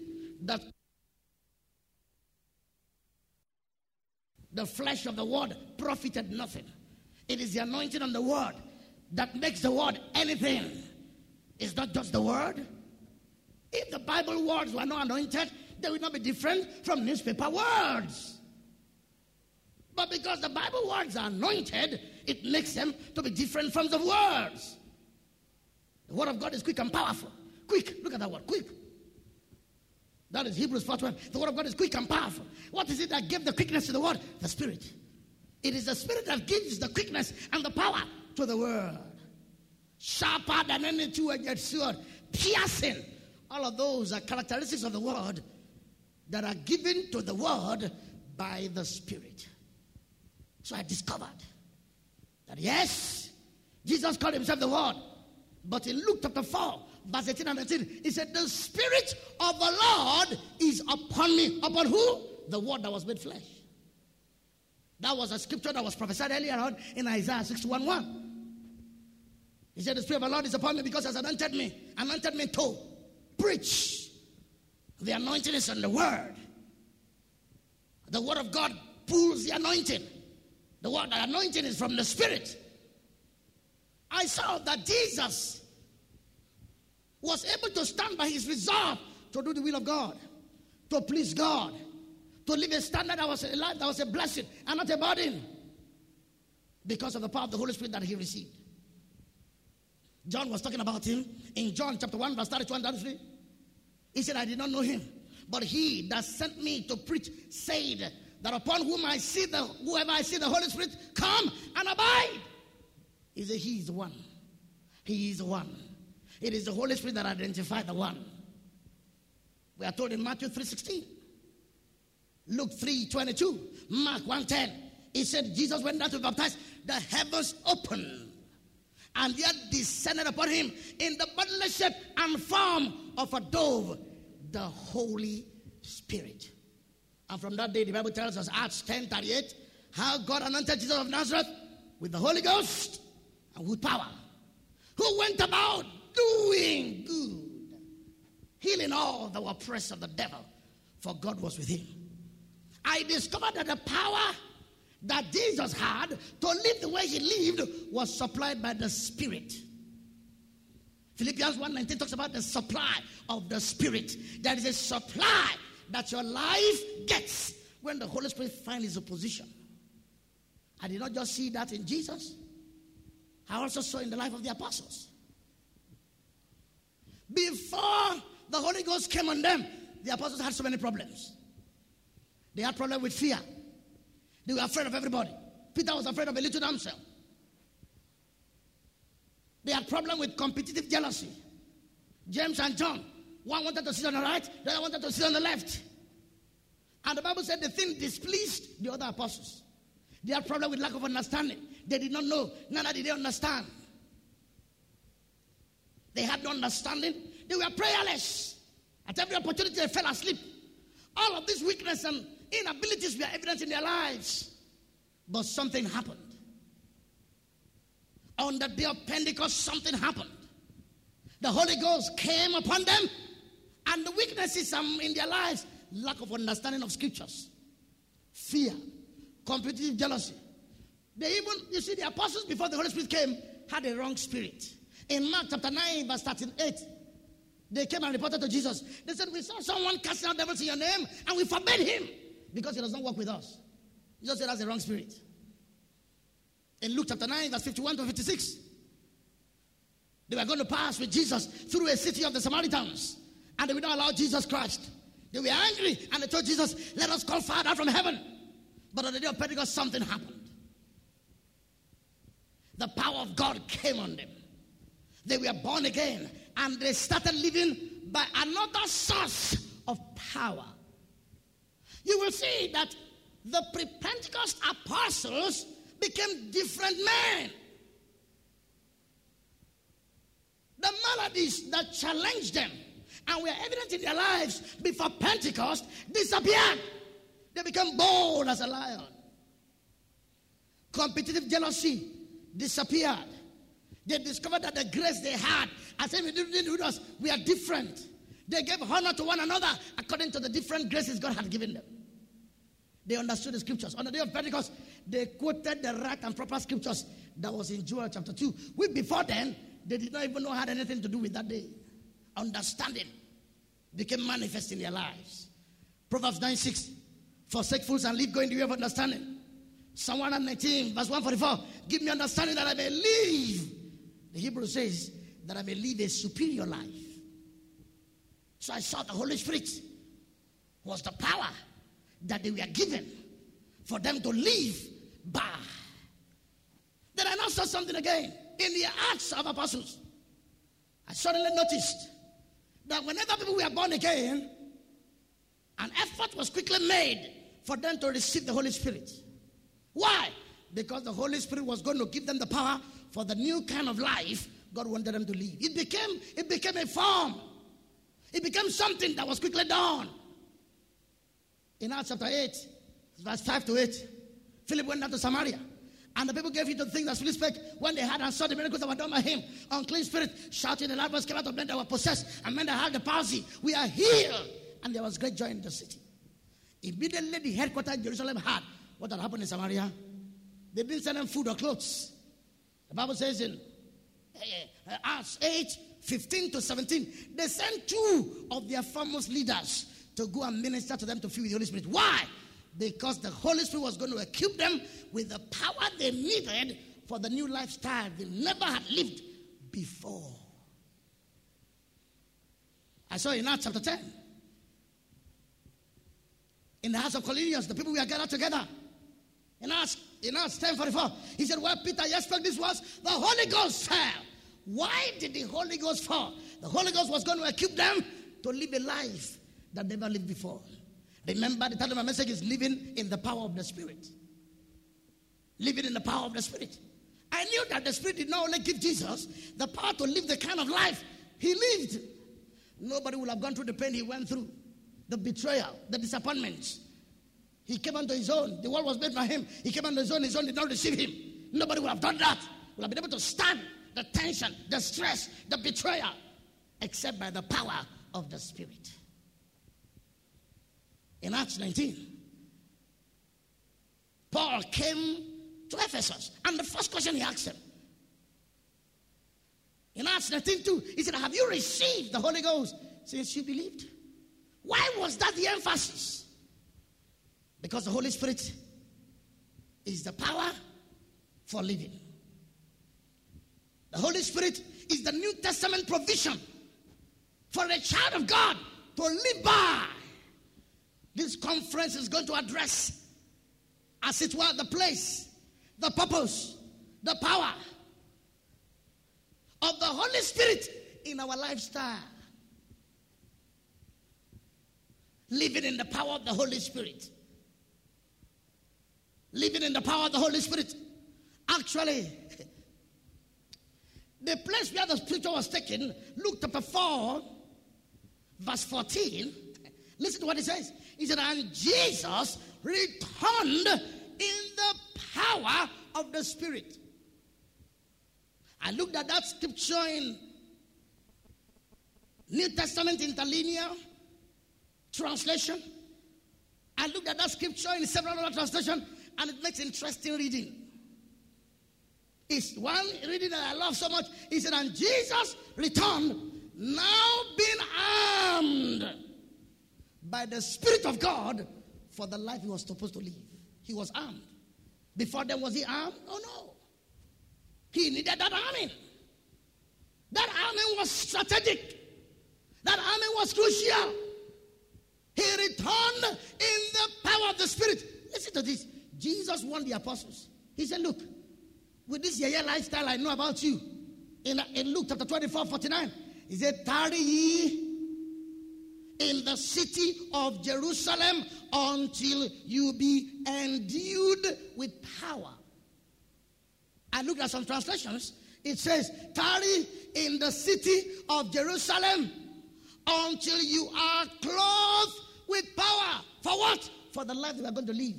that the flesh of the word profited nothing. It is the anointing on the word that makes the word anything. It's not just the word. If the Bible words were not anointed, they would not be different from newspaper words. But because the Bible words are anointed, it makes them to be different from the words. The word of God is quick and powerful. Quick, look at that word, quick. That is Hebrews 4.12. The word of God is quick and powerful. What is it that gave the quickness to the word? The spirit. It is the spirit that gives the quickness and the power to the word. Sharper than any two-edged sword, piercing. All of those are characteristics of the word that are given to the word by the spirit. So I discovered that yes, Jesus called himself the word. But in Luke chapter 4, verse 18 and 19, he said, The Spirit of the Lord is upon me. Upon who? The word that was made flesh. That was a scripture that was prophesied earlier on in Isaiah 61 1. He said, The Spirit of the Lord is upon me because has anointed me, anointed me to preach. The anointing is on the word. The word of God pulls the anointing. The word, the anointing is from the Spirit. I saw that Jesus was able to stand by his resolve to do the will of God, to please God, to live a standard that was a life that was a blessing and not a burden because of the power of the Holy Spirit that he received. John was talking about him in John chapter 1, verse 32 and 33. He said, I did not know him, but he that sent me to preach said that upon whom I see the whoever I see the Holy Spirit come and abide. He said, He is one. He is one. It is the Holy Spirit that identified the one. We are told in Matthew 3:16, Luke 3:22, Mark 1:10. He said, Jesus went down to baptize, the heavens opened, and there descended upon him in the bodily shape and form of a dove, the Holy Spirit. And from that day, the Bible tells us, Acts 10 38, how God anointed Jesus of Nazareth with the Holy Ghost and with power, who went about doing good, healing all were oppressed of the devil, for God was with him. I discovered that the power that Jesus had to live the way he lived was supplied by the Spirit. Philippians 1:19 talks about the supply of the Spirit. There is a supply that your life gets when the Holy Spirit finds his opposition. I did not just see that in Jesus, I also saw in the life of the apostles. Before the Holy Ghost came on them, the apostles had so many problems. They had problem with fear. They were afraid of everybody. Peter was afraid of a little damsel. They had problem with competitive jealousy. James and John, one wanted to sit on the right, the other wanted to sit on the left. And the Bible said the thing displeased the other apostles. They had problem with lack of understanding. They did not know, neither did they understand. They had no understanding. They were prayerless. At every opportunity, they fell asleep. All of these weakness and inabilities were evident in their lives. But something happened. On the day of Pentecost, something happened. The Holy Ghost came upon them, and the weaknesses um, in their lives lack of understanding of scriptures, fear, competitive jealousy. They even, you see, the apostles before the Holy Spirit came had a wrong spirit. In Mark chapter 9, verse 38, they came and reported to Jesus. They said, We saw someone casting out devils in your name, and we forbade him because he does not work with us. Jesus said that's the wrong spirit. In Luke chapter 9, verse 51 to 56, they were going to pass with Jesus through a city of the Samaritans, and they would not allow Jesus Christ. They were angry, and they told Jesus, Let us call fire from heaven. But on the day of Pentecost, something happened. The power of God came on them. They were born again, and they started living by another source of power. You will see that the pre Pentecost apostles became different men. The maladies that challenged them and were evident in their lives before Pentecost disappeared. They became bold as a lion. Competitive jealousy disappeared. They discovered that the grace they had, as if with us, we are different. They gave honor to one another according to the different graces God had given them. They understood the scriptures. On the day of Pentecost, they quoted the right and proper scriptures that was in Joel chapter 2. We before then, they did not even know had anything to do with that day. Understanding became manifest in their lives. Proverbs 9 6. Forsake fools and live going the way of understanding. Psalm 119, verse 144. Give me understanding that I may live. The Hebrew says that I may live a superior life. So I saw the Holy Spirit was the power that they were given for them to live by. Then I now saw something again in the Acts of Apostles. I suddenly noticed that whenever people were born again, an effort was quickly made for them to receive the Holy Spirit. Why? Because the Holy Spirit was going to give them the power for the new kind of life God wanted them to live. It became, it became a form. It became something that was quickly done. In Acts chapter 8, verse 5 to 8, Philip went down to Samaria. And the people gave him to think that Philip spake when they had and saw the miracles that were done by him. Unclean spirit shouting, and voice came out of men that were possessed, and men that had the palsy. We are healed. And there was great joy in the city. Immediately the headquarters in Jerusalem had what had happened in Samaria. They didn't send them food or clothes. The Bible says in uh, Acts 8 15 to 17, they sent two of their famous leaders to go and minister to them to fill with the Holy Spirit. Why? Because the Holy Spirit was going to equip them with the power they needed for the new lifestyle they never had lived before. I saw in Acts chapter 10. In the house of Cornelius, the people were gathered together. In Acts, in Acts 10 44, he said, Well, Peter, you expect this was? The Holy Ghost fell. Why did the Holy Ghost fall? The Holy Ghost was going to equip them to live a life that never lived before. Remember, the title of my message is Living in the Power of the Spirit. Living in the power of the Spirit. I knew that the Spirit did not only give Jesus the power to live the kind of life he lived. Nobody would have gone through the pain he went through, the betrayal, the disappointments. He came unto his own. The world was made by him. He came unto his own. His own did not receive him. Nobody would have done that. Would have been able to stand the tension, the stress, the betrayal, except by the power of the Spirit. In Acts 19, Paul came to Ephesus, and the first question he asked them in Acts 19 2, he said, Have you received the Holy Ghost since you believed? Why was that the emphasis? Because the Holy Spirit is the power for living. The Holy Spirit is the New Testament provision for a child of God to live by. This conference is going to address, as it were, the place, the purpose, the power of the Holy Spirit in our lifestyle. Living in the power of the Holy Spirit. Living in the power of the Holy Spirit. Actually, the place where the scripture was taken, Luke chapter 4, verse 14. Listen to what it says. He said, And Jesus returned in the power of the Spirit. I looked at that scripture in New Testament interlinear translation. I looked at that scripture in several other translations, and it makes interesting reading. It's one reading that I love so much. He said, And Jesus returned, now being armed by the Spirit of God for the life he was supposed to live. He was armed. Before then, was he armed? Oh no. He needed that army. That army was strategic. That army was crucial. He returned in the power of the Spirit. Listen to this. Jesus warned the apostles. He said, Look, with this yeah, lifestyle I know about you. In, in Luke chapter 24, 49, he said, Tarry ye in the city of Jerusalem until you be endued with power. I looked at some translations. It says, Tarry in the city of Jerusalem until you are clothed with power. For what? For the life we are going to live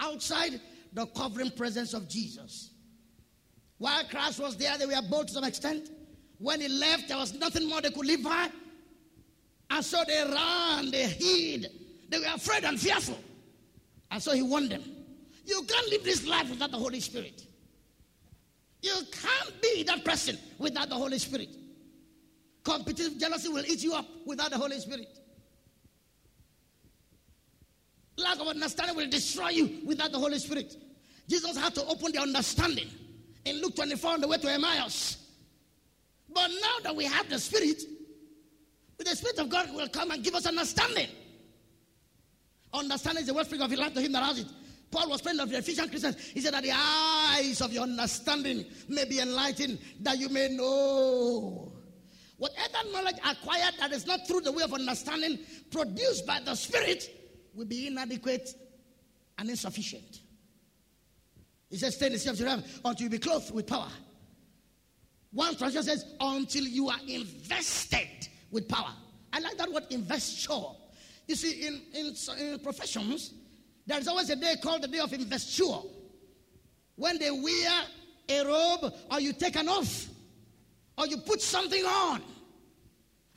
outside the covering presence of Jesus. While Christ was there, they were bold to some extent. When he left, there was nothing more they could live by. And so they ran, they hid. They were afraid and fearful. And so he warned them You can't live this life without the Holy Spirit. You can't be that person without the Holy Spirit. Competitive jealousy will eat you up without the Holy Spirit. Lack of understanding will destroy you without the Holy Spirit. Jesus had to open the understanding in Luke 24 on the way to Emmaus. But now that we have the Spirit, the Spirit of God will come and give us understanding. Understanding is the wellspring of life to him that has it. Paul was praying of the Ephesian Christians. He said that the eyes of your understanding may be enlightened, that you may know. Whatever knowledge acquired that is not through the way of understanding, produced by the Spirit, will be inadequate and insufficient. He says, Stay in the city of Jerusalem until you be clothed with power. One translation says, Until you are invested with power. I like that word investure. You see, in, in, in professions, there's always a day called the day of investiture. When they wear a robe or you take an oath or you put something on.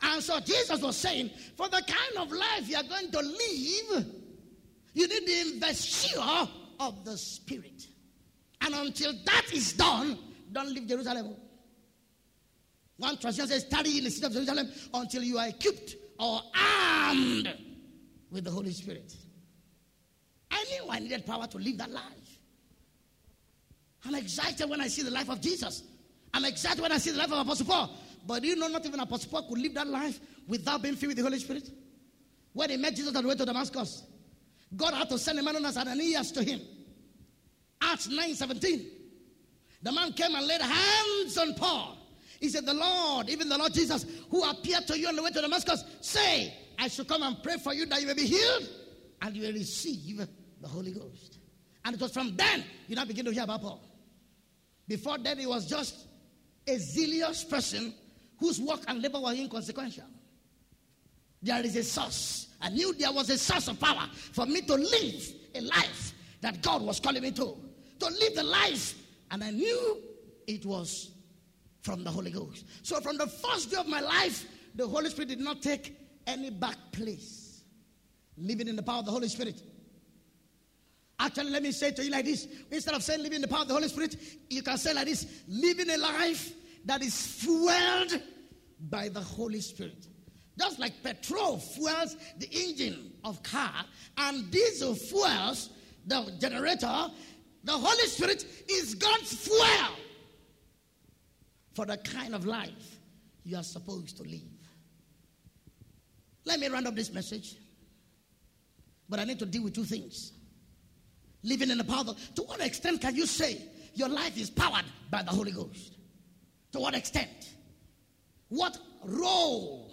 And so Jesus was saying, for the kind of life you are going to live, you need the investiture of the Spirit. And until that is done, don't leave Jerusalem. One translation says, study in the city of Jerusalem until you are equipped or armed with the Holy Spirit. I knew I needed power to live that life. I'm excited when I see the life of Jesus. I'm excited when I see the life of Apostle Paul. But do you know not even Apostle Paul could live that life without being filled with the Holy Spirit? When he met Jesus on the way to Damascus, God had to send a man known as Ananias to him. Acts 9 17. The man came and laid hands on Paul. He said, The Lord, even the Lord Jesus, who appeared to you on the way to Damascus, say, I should come and pray for you that you may be healed and you will receive the Holy Ghost. And it was from then you now begin to hear about Paul. Before then, he was just a zealous person whose work and labor were inconsequential. There is a source. I knew there was a source of power for me to live a life that God was calling me to. To live the life. And I knew it was from the Holy Ghost. So from the first day of my life, the Holy Spirit did not take any back place. Living in the power of the Holy Spirit. Actually, let me say to you like this instead of saying living in the power of the Holy Spirit, you can say like this living a life that is fueled by the Holy Spirit. Just like petrol fuels the engine of car and diesel fuels the generator, the Holy Spirit is God's fuel for the kind of life you are supposed to live. Let me round up this message. But I need to deal with two things. Living in the power of, to what extent can you say your life is powered by the Holy Ghost? To what extent? What role?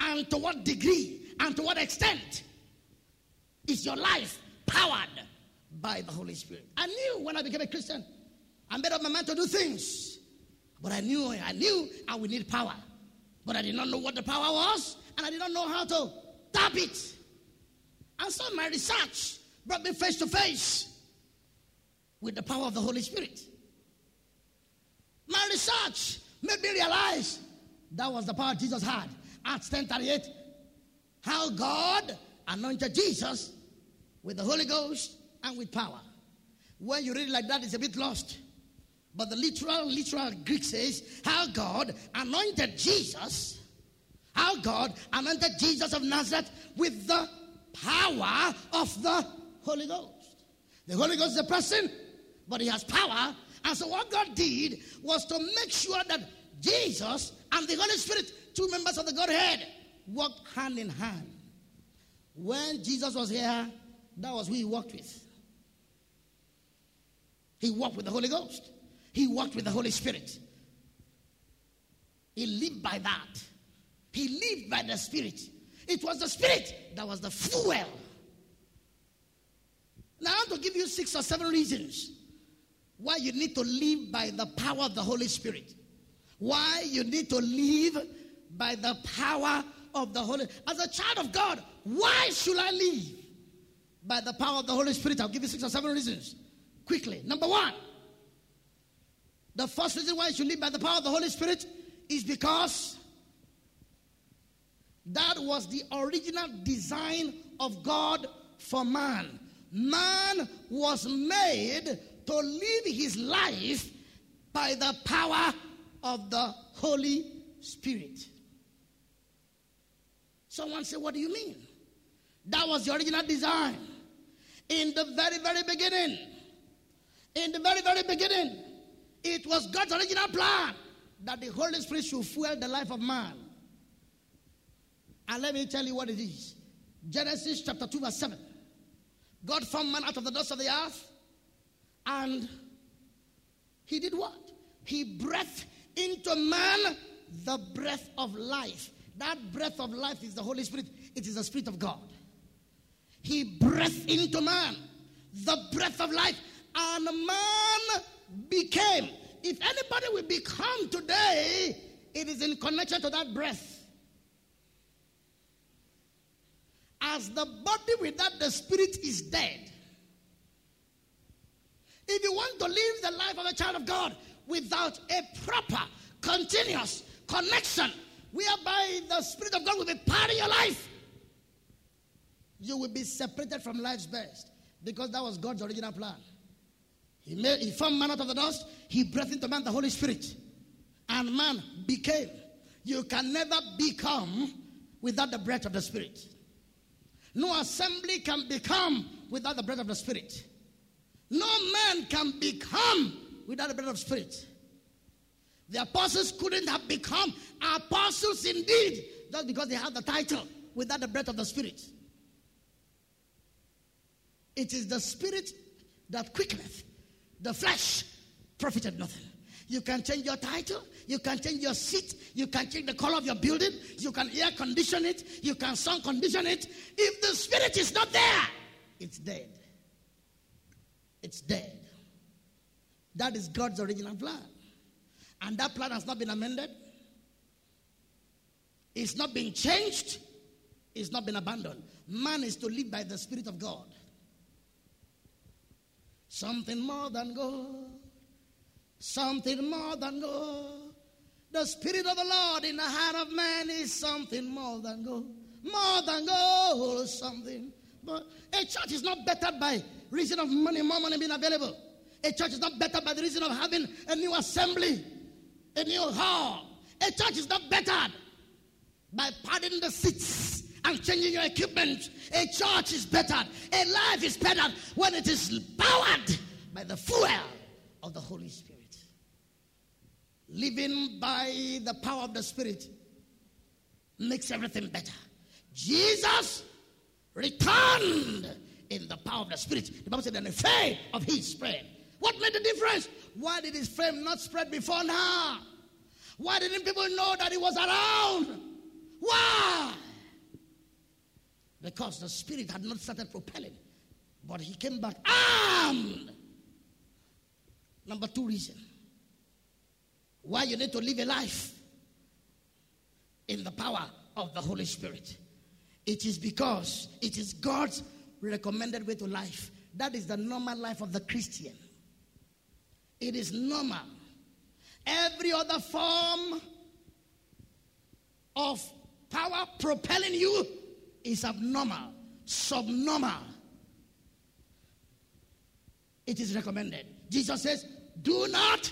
And to what degree? And to what extent is your life powered by the Holy Spirit? I knew when I became a Christian, I made up my mind to do things. But I knew I knew I would need power. But I did not know what the power was, and I did not know how to tap it. And so my research brought me face to face with the power of the Holy Spirit. My research made me realize that was the power Jesus had. Acts 10 38. How God anointed Jesus with the Holy Ghost and with power. When you read it like that, it's a bit lost. But the literal, literal Greek says, how God anointed Jesus, how God anointed Jesus of Nazareth with the power of the Holy Ghost. The Holy Ghost is a person, but he has power. And so what God did was to make sure that Jesus and the Holy Spirit, two members of the Godhead, worked hand in hand. When Jesus was here, that was who he walked with. He walked with the Holy Ghost. He walked with the Holy Spirit. He lived by that. He lived by the Spirit. It was the Spirit that was the fuel. Now, I want to give you six or seven reasons why you need to live by the power of the Holy Spirit. Why you need to live by the power of the Holy As a child of God, why should I live by the power of the Holy Spirit? I'll give you six or seven reasons quickly. Number one, the first reason why you should live by the power of the Holy Spirit is because that was the original design of God for man. Man was made to live his life by the power of the Holy Spirit. Someone said, What do you mean? That was the original design. In the very, very beginning, in the very, very beginning, it was God's original plan that the Holy Spirit should fuel the life of man. And let me tell you what it is Genesis chapter 2, verse 7. God formed man out of the dust of the earth, and he did what? He breathed into man the breath of life. That breath of life is the Holy Spirit, it is the Spirit of God. He breathed into man the breath of life, and man became. If anybody will become today, it is in connection to that breath. As the body without the spirit is dead. If you want to live the life of a child of God without a proper, continuous connection, whereby the Spirit of God will be part of your life, you will be separated from life's best because that was God's original plan. He, made, he formed man out of the dust, he breathed into man the Holy Spirit, and man became. You can never become without the breath of the Spirit. No assembly can become without the breath of the Spirit. No man can become without the breath of Spirit. The apostles couldn't have become apostles indeed just because they had the title without the breath of the Spirit. It is the Spirit that quickeneth, the flesh profited nothing. You can change your title, you can change your seat, you can change the color of your building, you can air condition it, you can sound condition it. If the Spirit is not there, it's dead. It's dead. That is God's original plan. And that plan has not been amended. It's not been changed. It's not been abandoned. Man is to live by the Spirit of God. Something more than gold. Something more than gold. The Spirit of the Lord in the heart of man is something more than gold. More than gold, something. But a church is not bettered by reason of money, more money being available. A church is not bettered by the reason of having a new assembly a new hall. A church is not bettered by padding the seats and changing your equipment. A church is better. A life is better when it is powered by the fuel of the Holy Spirit. Living by the power of the Spirit makes everything better. Jesus returned in the power of the Spirit. The Bible said, "In the fame of his spread." What made the difference? Why did his fame not spread before now? Why didn't people know that he was around? Why? Because the spirit had not started propelling, but he came back armed. Number two reason why you need to live a life in the power of the Holy Spirit. It is because it is God's recommended way to life. That is the normal life of the Christian. It is normal. Every other form of power propelling you is abnormal, subnormal. It is recommended. Jesus says, Do not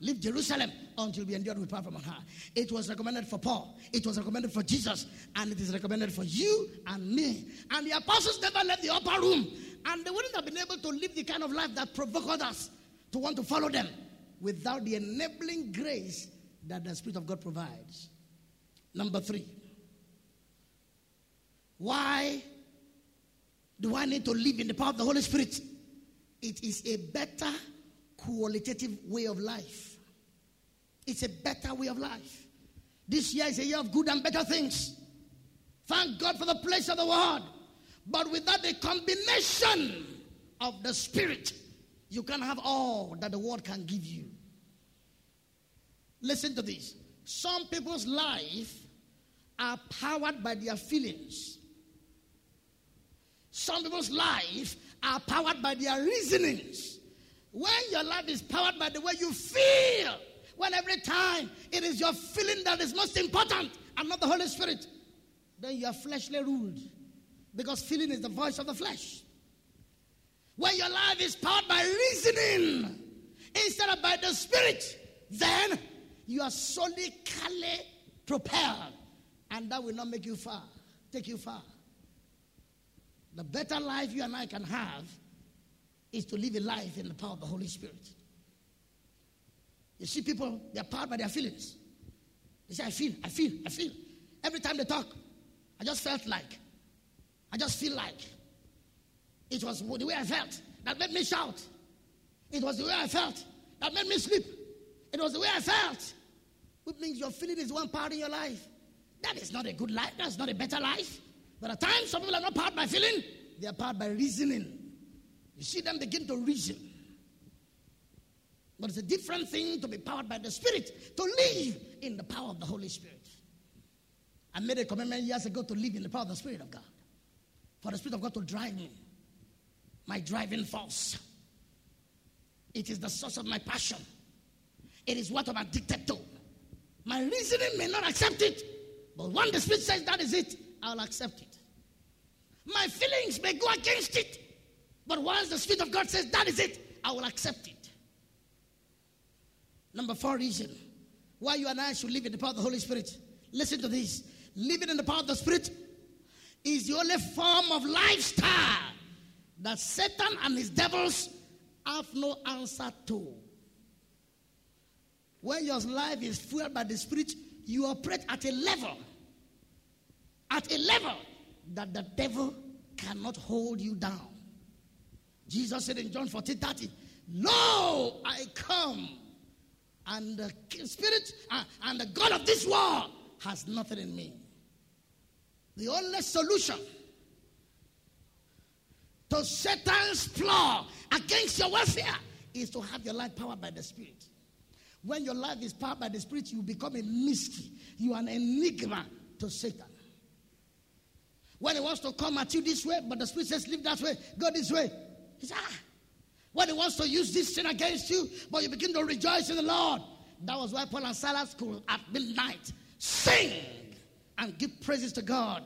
leave Jerusalem until we endure with power from on high. It was recommended for Paul, it was recommended for Jesus, and it is recommended for you and me. And the apostles never left the upper room, and they wouldn't have been able to live the kind of life that provoked others to want to follow them without the enabling grace that the Spirit of God provides. Number three, why do I need to live in the power of the Holy Spirit? It is a better qualitative way of life. It's a better way of life. This year is a year of good and better things. Thank God for the place of the word. But without the combination of the Spirit, you can't have all that the world can give you. Listen to this. Some people's life are powered by their feelings. Some people's life are powered by their reasonings. When your life is powered by the way you feel, when every time it is your feeling that is most important and not the Holy Spirit, then you are fleshly ruled. Because feeling is the voice of the flesh. When your life is powered by reasoning instead of by the Spirit, then you are solely propelled, and that will not make you far, take you far. The better life you and I can have is to live a life in the power of the Holy Spirit. You see, people, they're powered by their feelings. They say, I feel, I feel, I feel. Every time they talk, I just felt like, I just feel like. It was the way I felt that made me shout. It was the way I felt that made me sleep. It was the way I felt. Which means your feeling is one part in your life. That is not a good life. That's not a better life. But at times, some people are not powered by feeling, they are powered by reasoning. You see them begin to reason. But it's a different thing to be powered by the Spirit, to live in the power of the Holy Spirit. I made a commitment years ago to live in the power of the Spirit of God. For the Spirit of God to drive me, my driving force. It is the source of my passion. It is what I'm addicted to. My reasoning may not accept it, but when the Spirit says that is it, I'll accept it. My feelings may go against it, but once the Spirit of God says that is it, I will accept it. Number four reason why you and I should live in the power of the Holy Spirit. Listen to this. Living in the power of the Spirit is the only form of lifestyle that Satan and his devils have no answer to. When your life is fueled by the Spirit, you operate at a level, at a level that the devil cannot hold you down. Jesus said in John 14 30, Lo, I come, and the Spirit uh, and the God of this world has nothing in me. The only solution to Satan's plot against your welfare is to have your life powered by the Spirit. When your life is powered by the Spirit, you become a mystery. You are an enigma to Satan. When he wants to come at you this way, but the Spirit says, Live that way, go this way. He says, Ah. When he wants to use this sin against you, but you begin to rejoice in the Lord. That was why Paul and Silas could at midnight sing and give praises to God.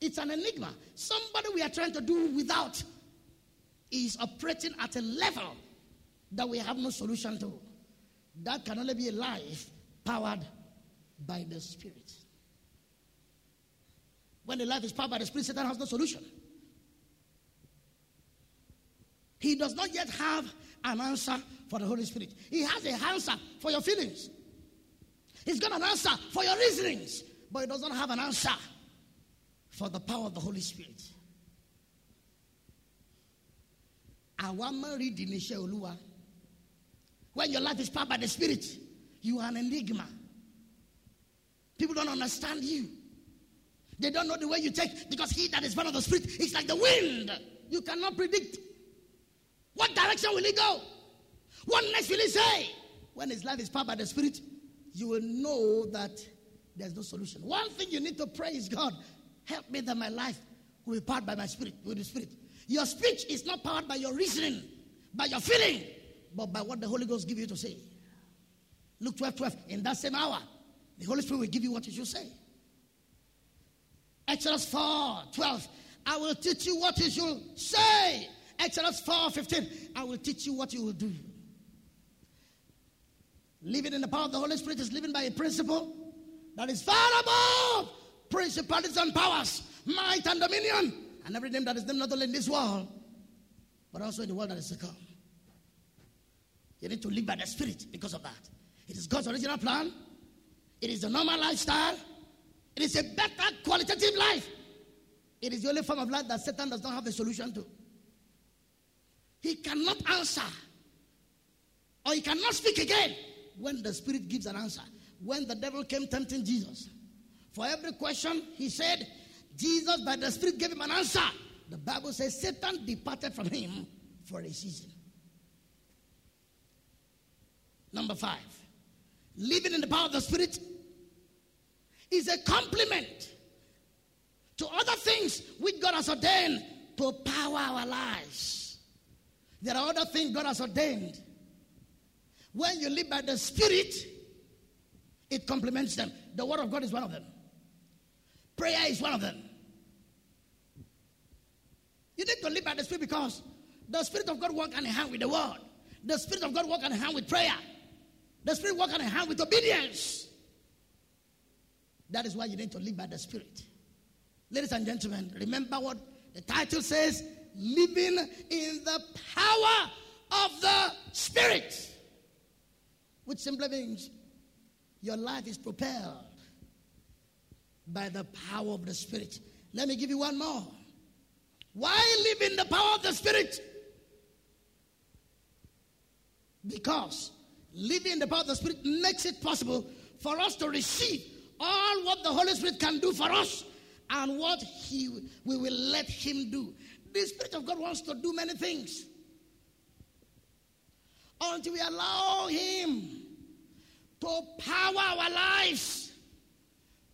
It's an enigma. Somebody we are trying to do without is operating at a level that we have no solution to. That can only be a life powered by the Spirit. When the life is powered by the Spirit, Satan has no solution. He does not yet have an answer for the Holy Spirit. He has an answer for your feelings. He's got an answer for your reasonings, but he does not have an answer for the power of the Holy Spirit. When your life is powered by the Spirit, you are an enigma. People don't understand you. They don't know the way you take because he that is born of the Spirit is like the wind. You cannot predict. What direction will he go? What next will he say? When his life is powered by the Spirit, you will know that there's no solution. One thing you need to pray is God, help me that my life will be powered by my spirit, with the Spirit. Your speech is not powered by your reasoning, by your feeling, but by what the Holy Ghost give you to say. Luke 12 12. In that same hour, the Holy Spirit will give you what you should say. Exodus 4 12. I will teach you what you should say. Exodus 4 15. I will teach you what you will do. Living in the power of the Holy Spirit is living by a principle that is far above principalities and powers, might and dominion, and every name that is named not only in this world, but also in the world that is to come. You need to live by the Spirit because of that. It is God's original plan. It is the normal lifestyle. It is a better qualitative life. It is the only form of life that Satan does not have a solution to. He cannot answer or he cannot speak again when the Spirit gives an answer. When the devil came tempting Jesus, for every question he said, Jesus by the Spirit gave him an answer. The Bible says Satan departed from him for a season. Number five, living in the power of the Spirit is a complement to other things which God has ordained to power our lives. There are other things God has ordained. When you live by the Spirit, it complements them. The Word of God is one of them, prayer is one of them. You need to live by the Spirit because the Spirit of God works hand in hand with the Word. The Spirit of God works hand in hand with prayer. The Spirit works hand in hand with obedience. That is why you need to live by the Spirit. Ladies and gentlemen, remember what the title says living in the power of the Spirit, which simply means your life is propelled by the power of the Spirit. Let me give you one more. Why live in the power of the Spirit? Because living in the power of the Spirit makes it possible for us to receive all what the Holy Spirit can do for us and what He we will let Him do. The Spirit of God wants to do many things. Until we allow Him to power our lives.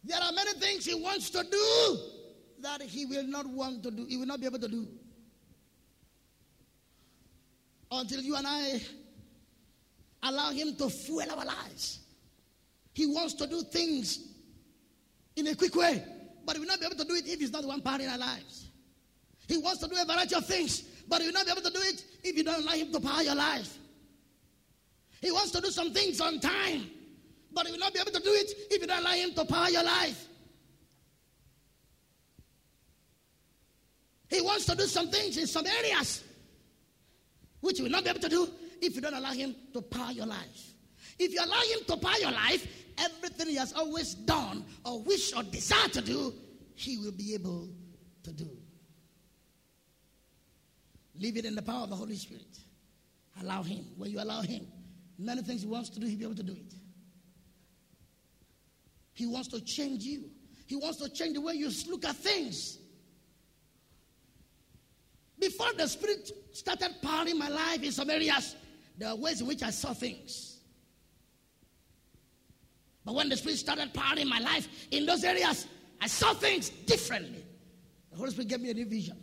There are many things He wants to do that He will not want to do, He will not be able to do. Until you and I allow Him to fuel our lives. He wants to do things in a quick way, but He will not be able to do it if He's not the one powering our lives. He wants to do a variety of things, but He will not be able to do it if you don't allow Him to power your life. He wants to do some things on time, but He will not be able to do it if you don't allow Him to power your life. He wants to do some things in some areas which you will not be able to do if you don't allow Him to power your life. If you allow Him to power your life, everything He has always done or wish or desire to do, He will be able to do. Leave it in the power of the Holy Spirit. Allow Him. When you allow Him, many things He wants to do, He'll be able to do it. He wants to change you, He wants to change the way you look at things. Before the Spirit started powering my life in some areas, there are ways in which I saw things. But when the Spirit started powering my life in those areas, I saw things differently. The Holy Spirit gave me a new vision.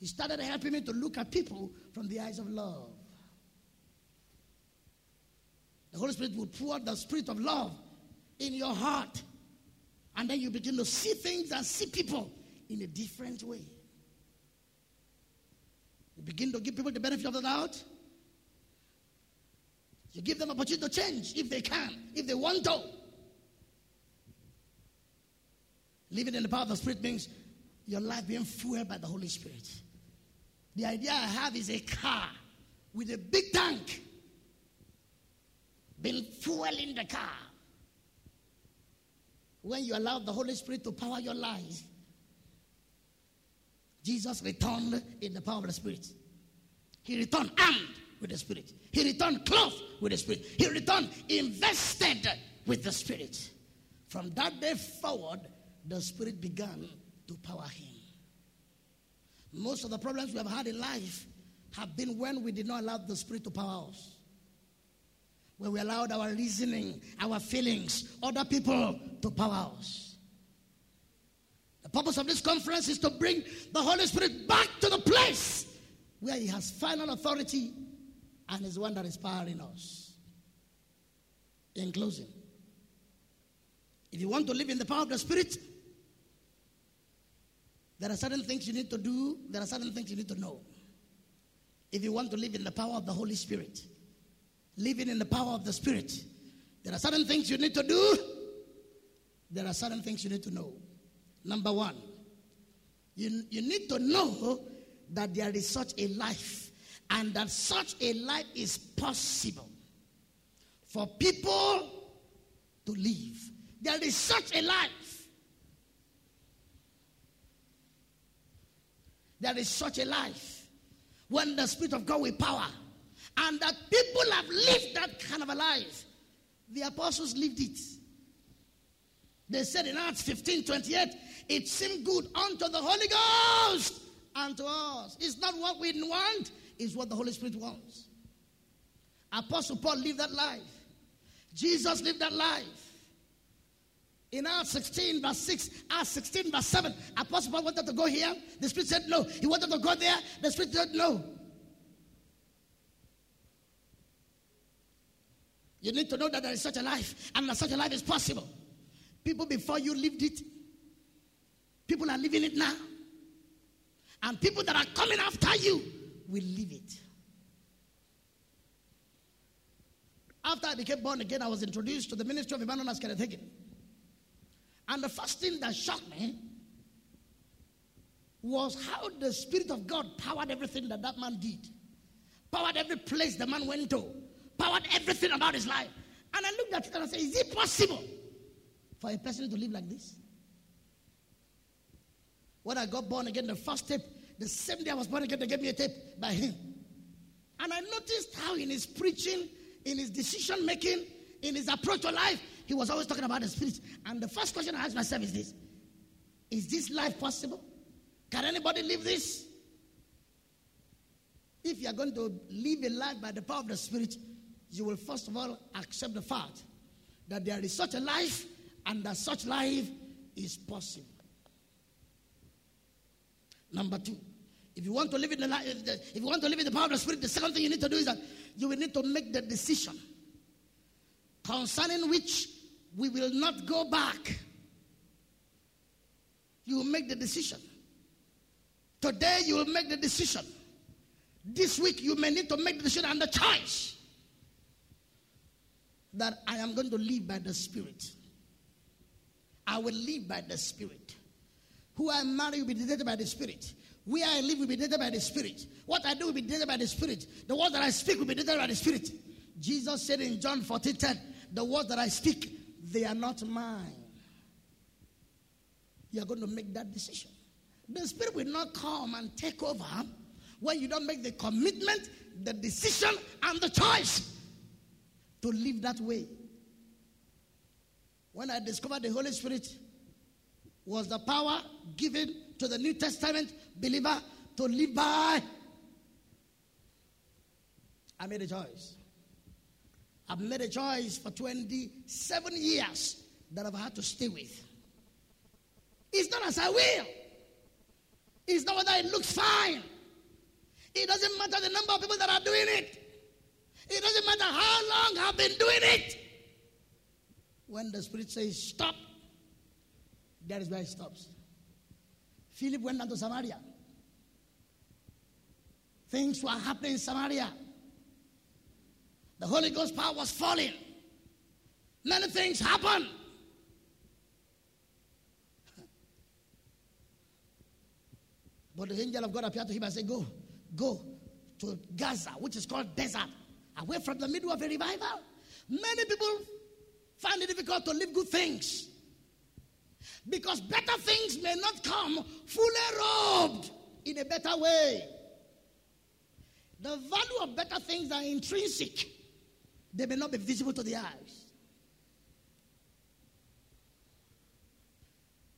He started helping me to look at people from the eyes of love. The Holy Spirit will pour the spirit of love in your heart. And then you begin to see things and see people in a different way. You begin to give people the benefit of the doubt. Give them opportunity to change if they can, if they want to. Living in the power of the Spirit means your life being fueled by the Holy Spirit. The idea I have is a car with a big tank being fueling the car. When you allow the Holy Spirit to power your life, Jesus returned in the power of the Spirit. He returned armed with the Spirit. He returned clothed with the Spirit. He returned invested with the Spirit. From that day forward, the Spirit began to power him. Most of the problems we have had in life have been when we did not allow the Spirit to power us. When we allowed our reasoning, our feelings, other people to power us. The purpose of this conference is to bring the Holy Spirit back to the place where He has final authority and is the one that is powering us. In closing, if you want to live in the power of the Spirit, there are certain things you need to do, there are certain things you need to know. If you want to live in the power of the Holy Spirit, living in the power of the Spirit, there are certain things you need to do, there are certain things you need to know. Number one, you, you need to know that there is such a life and that such a life is possible for people to live. There is such a life. There is such a life when the Spirit of God will power, and that people have lived that kind of a life. The apostles lived it. They said in Acts 15 28, it seemed good unto the Holy Ghost and to us. It's not what we want, it's what the Holy Spirit wants. Apostle Paul lived that life. Jesus lived that life. In Acts 16, verse 6, Acts 16, verse 7, Apostle Paul wanted to go here. The Spirit said no. He wanted to go there. The Spirit said no. You need to know that there is such a life, and that such a life is possible. People before you lived it, people are living it now. And people that are coming after you will leave it. After I became born again, I was introduced to the ministry of Emmanuel as Kenneth Hagin. And the first thing that shocked me was how the Spirit of God powered everything that that man did, powered every place the man went to, powered everything about his life. And I looked at it and I said, Is it possible for a person to live like this? When I got born again, the first step The same day I was born again, they gave me a tape by him. And I noticed how in his preaching, in his decision making, in his approach to life, he was always talking about the spirit. And the first question I asked myself is this Is this life possible? Can anybody live this? If you are going to live a life by the power of the spirit, you will first of all accept the fact that there is such a life and that such life is possible. Number two, if you want to live in the if you want to live in the power of the spirit, the second thing you need to do is that you will need to make the decision concerning which we will not go back. You will make the decision. Today you will make the decision. This week you may need to make the decision and the choice that I am going to live by the Spirit. I will live by the Spirit. Who I marry will be dictated by the Spirit. Where I live will be dictated by the Spirit. What I do will be dictated by the Spirit. The words that I speak will be dictated by the Spirit. Jesus said in John 14 10, The words that I speak, they are not mine. You are going to make that decision. The Spirit will not come and take over when you don't make the commitment, the decision, and the choice to live that way. When I discovered the Holy Spirit was the power given to the New Testament believer to live by, I made a choice. I've made a choice for 27 years that I've had to stay with. It's not as I will. It's not whether it looks fine. It doesn't matter the number of people that are doing it. It doesn't matter how long I've been doing it. When the Spirit says stop, that is where it stops. Philip went down to Samaria. Things were happening in Samaria. The Holy Ghost power was falling. Many things happened. But the angel of God appeared to him and said, Go, go to Gaza, which is called desert, away from the middle of a revival. Many people find it difficult to live good things because better things may not come fully robed in a better way. The value of better things are intrinsic, they may not be visible to the eyes.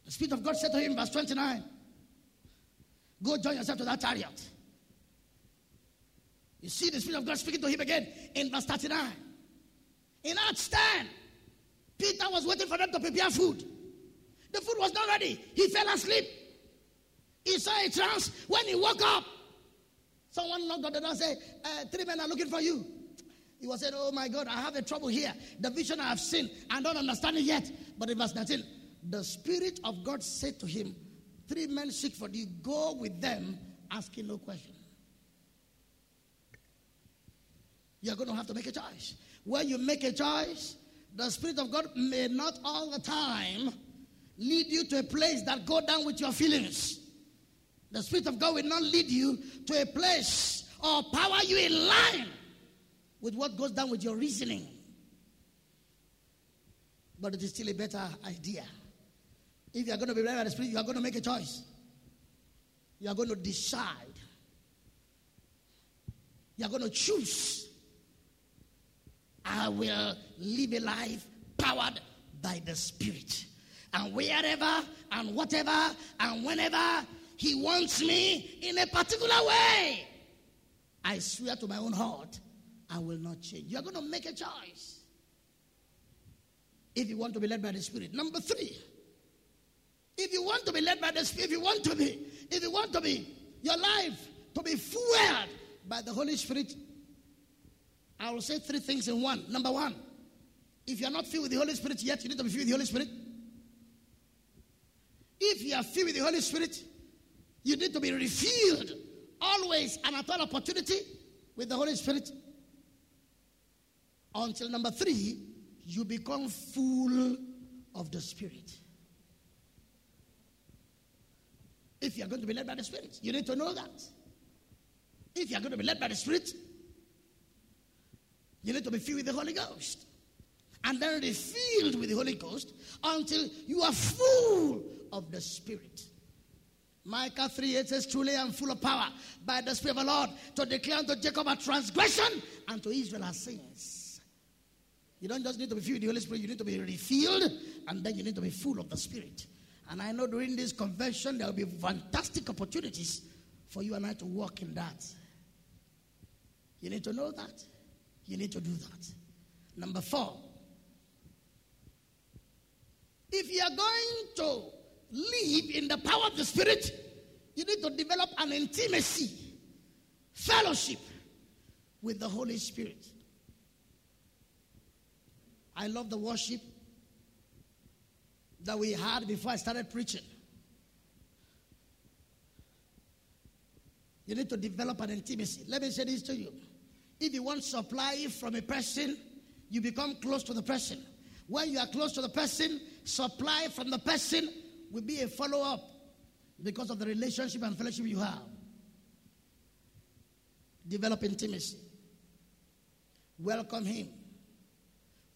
The Spirit of God said to him, verse 29, Go join yourself to that chariot. You see the Spirit of God speaking to him again in verse 39. In Acts 10, Peter was waiting for them to prepare food. The food was not ready. He fell asleep. He saw a trance. When he woke up, someone knocked on the door and said, uh, Three men are looking for you. He was saying, Oh my God, I have a trouble here. The vision I have seen, I don't understand it yet. But in verse 19, the Spirit of God said to him, Three men seek for thee. Go with them, asking no question. You're going to have to make a choice. When you make a choice, the Spirit of God may not all the time lead you to a place that go down with your feelings. The Spirit of God will not lead you to a place or power you in line with what goes down with your reasoning. But it is still a better idea. If you are going to be led by the Spirit, you are going to make a choice. You are going to decide. You are going to choose I will live a life powered by the Spirit. And wherever and whatever and whenever He wants me in a particular way, I swear to my own heart, I will not change. You're going to make a choice if you want to be led by the Spirit. Number three, if you want to be led by the Spirit, if you want to be, if you want to be, your life to be fueled by the Holy Spirit, I will say three things in one. Number one, if you are not filled with the Holy Spirit yet, you need to be filled with the Holy Spirit. If you are filled with the Holy Spirit, you need to be refilled always and at all opportunity with the Holy Spirit. Until number three, you become full of the Spirit. If you are going to be led by the Spirit, you need to know that. If you are going to be led by the Spirit, you need to be filled with the Holy Ghost. And then be filled with the Holy Ghost until you are full of the Spirit. Micah 3 8 says, Truly I am full of power by the Spirit of the Lord to declare unto Jacob a transgression and to Israel a sins. You don't just need to be filled with the Holy Spirit, you need to be refilled and then you need to be full of the Spirit. And I know during this convention there will be fantastic opportunities for you and I to walk in that. You need to know that. You need to do that. Number four, if you are going to live in the power of the Spirit, you need to develop an intimacy, fellowship with the Holy Spirit. I love the worship that we had before I started preaching. You need to develop an intimacy. Let me say this to you. If you want supply from a person, you become close to the person. When you are close to the person, supply from the person will be a follow up because of the relationship and fellowship you have. Develop intimacy. Welcome Him.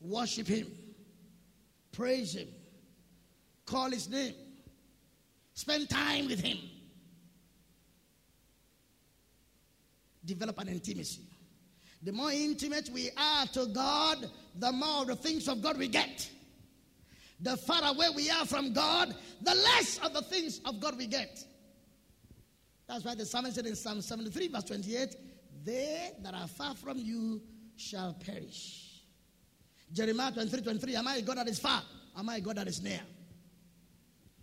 Worship Him. Praise Him. Call His name. Spend time with Him. Develop an intimacy. The more intimate we are to God, the more the things of God we get. The farther away we are from God, the less of the things of God we get. That's why the psalmist said in Psalm 73, verse 28, They that are far from you shall perish. Jeremiah 23, 23, Am I God that is far? Am I God that is near?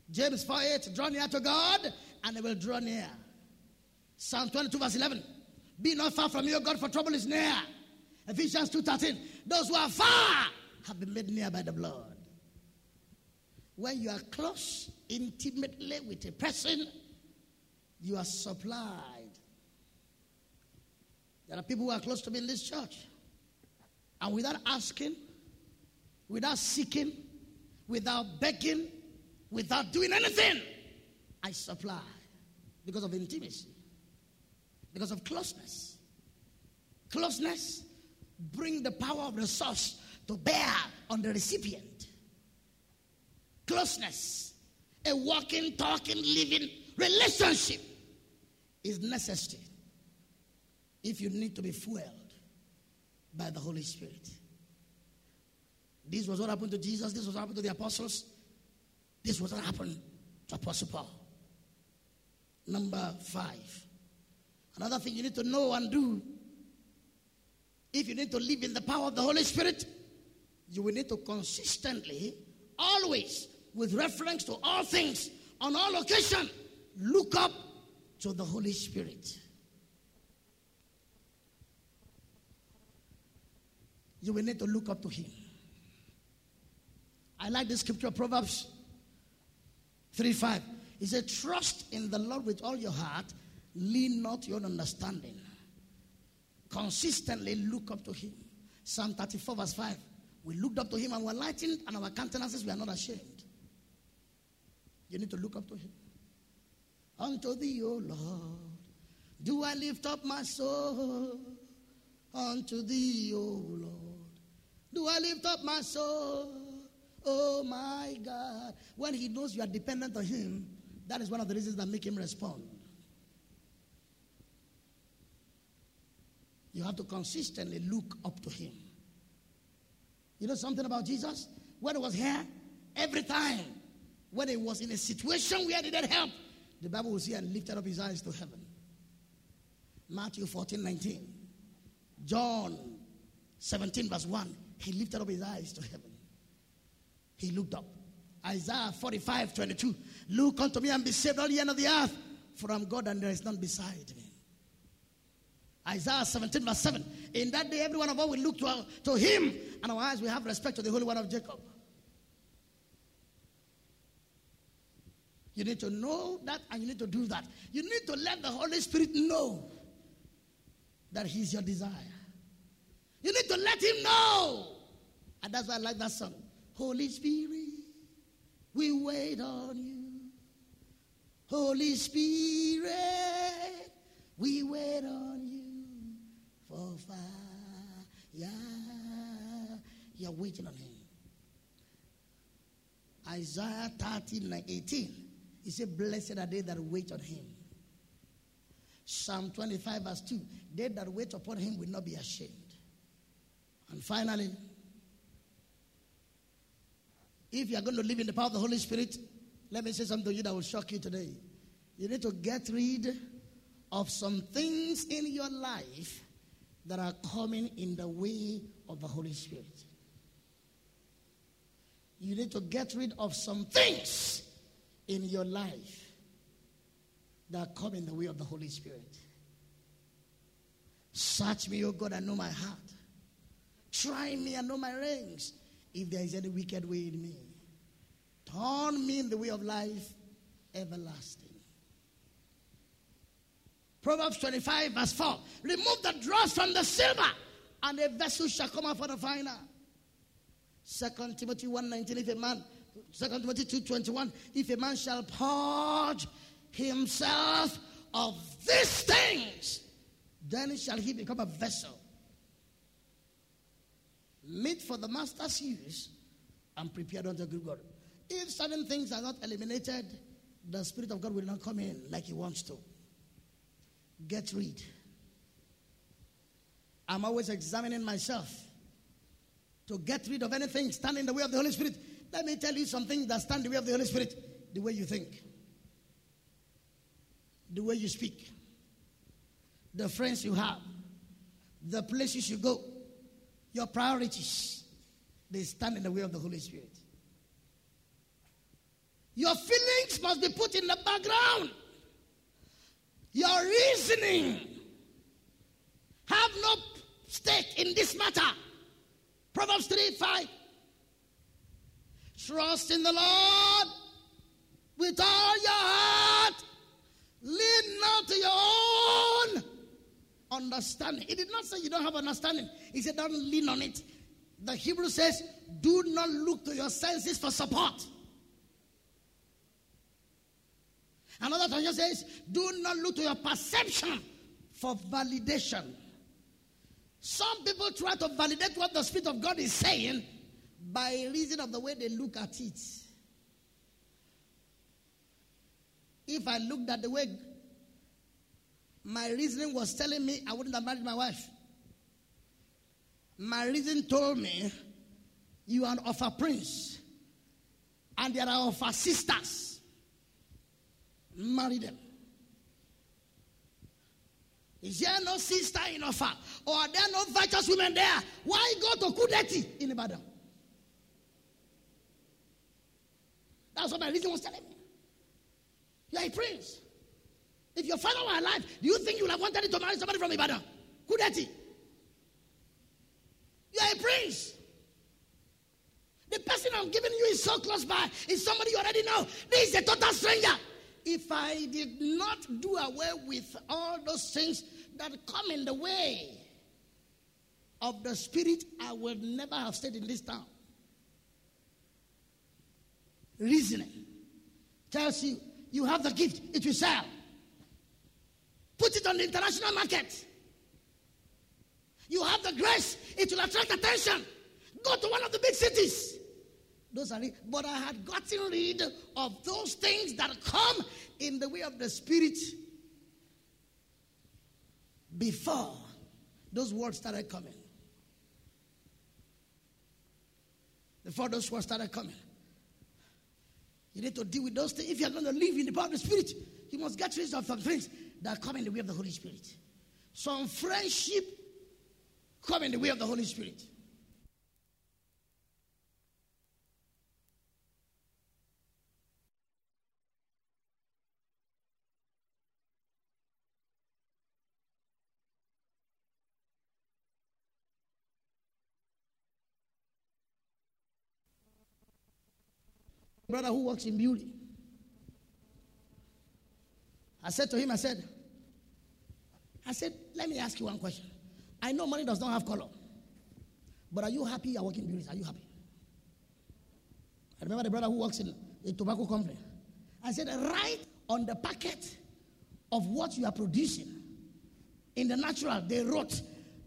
James 4, 8, Draw near to God, and they will draw near. Psalm 22, verse 11, Be not far from your God, for trouble is near. Ephesians 2, 13, Those who are far have been made near by the blood. When you are close intimately with a person, you are supplied. There are people who are close to me in this church. And without asking, without seeking, without begging, without doing anything, I supply because of intimacy, because of closeness. Closeness bring the power of the source to bear on the recipient closeness, a walking, talking, living relationship is necessary if you need to be fueled by the Holy Spirit. This was what happened to Jesus. This was what happened to the apostles. This was what happened to Apostle Paul. Number five. Another thing you need to know and do if you need to live in the power of the Holy Spirit, you will need to consistently, always with reference to all things, on all occasion, look up to the Holy Spirit. You will need to look up to Him. I like the scripture, Proverbs 3 5. It said, Trust in the Lord with all your heart, lean not your understanding. Consistently look up to Him. Psalm 34, verse 5. We looked up to Him and were lightened, and our countenances were not ashamed. You need to look up to him. Unto thee, O Lord, do I lift up my soul. Unto thee, O Lord, do I lift up my soul. Oh my God. When he knows you are dependent on him, that is one of the reasons that make him respond. You have to consistently look up to him. You know something about Jesus? When he was here, every time when he was in a situation where he needed help, the Bible will say and lifted up his eyes to heaven. Matthew 14, 19. John 17, verse 1. He lifted up his eyes to heaven. He looked up. Isaiah 45, 22. Look unto me and be saved, all the end of the earth, for I'm God and there is none beside me. Isaiah 17, verse 7. In that day, every one of us will look to, to him, and our eyes will have respect to the Holy One of Jacob. You need to know that and you need to do that. You need to let the Holy Spirit know that He's your desire. You need to let Him know. And that's why I like that song. Holy Spirit, we wait on you. Holy Spirit, we wait on you for fire. You're waiting on Him. Isaiah 13, 18. He said, Blessed are they that wait on him. Psalm 25, verse 2 They that wait upon him will not be ashamed. And finally, if you are going to live in the power of the Holy Spirit, let me say something to you that will shock you today. You need to get rid of some things in your life that are coming in the way of the Holy Spirit. You need to get rid of some things in your life that come in the way of the Holy Spirit. Search me, O God, and know my heart. Try me and know my reins. If there is any wicked way in me, turn me in the way of life everlasting. Proverbs 25, verse 4. Remove the dross from the silver, and a vessel shall come out for the finer. Second Timothy 1:19. If a man, Second Timothy 2:21, if a man shall purge himself of these things, then shall he become a vessel meet for the master's use and prepared unto good God. If certain things are not eliminated, the Spirit of God will not come in like He wants to. Get rid. I'm always examining myself to get rid of anything standing in the way of the Holy Spirit. Let me tell you something that stand in the way of the Holy Spirit. The way you think, the way you speak, the friends you have, the places you go, your priorities, they stand in the way of the Holy Spirit. Your feelings must be put in the background. Your reasoning have no stake in this matter. Proverbs 3 5. Trust in the Lord with all your heart. Lean not to your own understanding. He did not say you don't have understanding. He said don't lean on it. The Hebrew says, do not look to your senses for support. Another translation says, do not look to your perception for validation. Some people try to validate what the Spirit of God is saying by reason of the way they look at it. If I looked at the way my reasoning was telling me I wouldn't have married my wife. My reason told me you are of a prince, and there are of sisters. Marry them. Is there no sister in offer? Or are there no virtuous women there? Why go to Kudeti in Ibadan? That's what my reason was telling me. You're a prince. If your father were alive, do you think you would have wanted to marry somebody from Ibadan? Kudeti. You are a prince. The person I'm giving you is so close by. Is somebody you already know. This is a total stranger. If I did not do away with all those things that come in the way of the spirit, I would never have stayed in this town. Reasoning tells you you have the gift, it will sell. Put it on the international market. You have the grace, it will attract attention. Go to one of the big cities. Those are it. But I had gotten rid of those things that come in the way of the spirit before those words started coming. Before those words started coming. You need to deal with those things. If you're going to live in the power of the spirit, you must get rid of some things that come in the way of the Holy Spirit. Some friendship come in the way of the Holy Spirit. Brother who works in beauty. I said to him, I said, I said, let me ask you one question. I know money does not have color. But are you happy you're working beauty? Are you happy? I remember the brother who works in a tobacco company. I said, right on the packet of what you are producing. In the natural, they wrote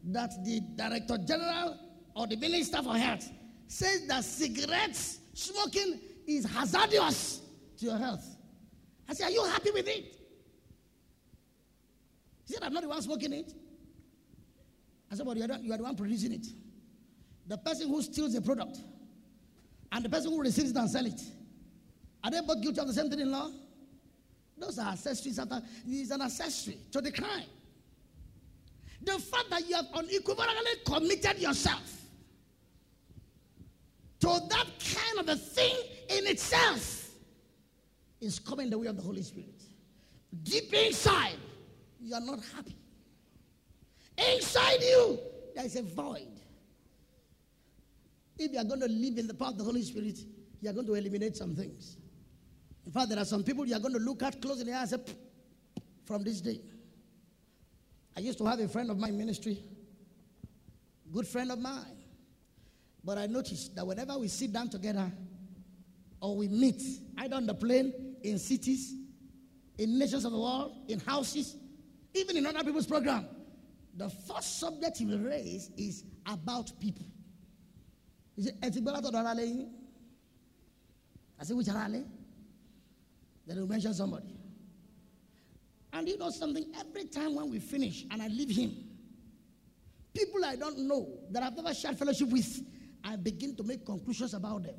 that the director general or the minister for health says that cigarettes smoking is hazardous to your health. I said, Are you happy with it? He said, I'm not the one smoking it. I said, But you are, you are the one producing it. The person who steals the product and the person who receives it and sell it. Are they both guilty of the same thing in law? Those are accessories. It's an accessory to the crime. The fact that you have unequivocally committed yourself to that kind of a thing in itself is coming the way of the Holy Spirit. Deep inside, you are not happy. Inside you, there is a void. If you are going to live in the path of the Holy Spirit, you are going to eliminate some things. In fact, there are some people you are going to look at close in the eye and say, from this day. I used to have a friend of my ministry, good friend of mine. But I noticed that whenever we sit down together or we meet, either on the plane, in cities, in nations of the world, in houses, even in other people's program, the first subject he will raise is about people. He said, I said, which rally? Then he'll mention somebody. And you know something? Every time when we finish and I leave him, people I don't know that I've never shared fellowship with, I begin to make conclusions about them.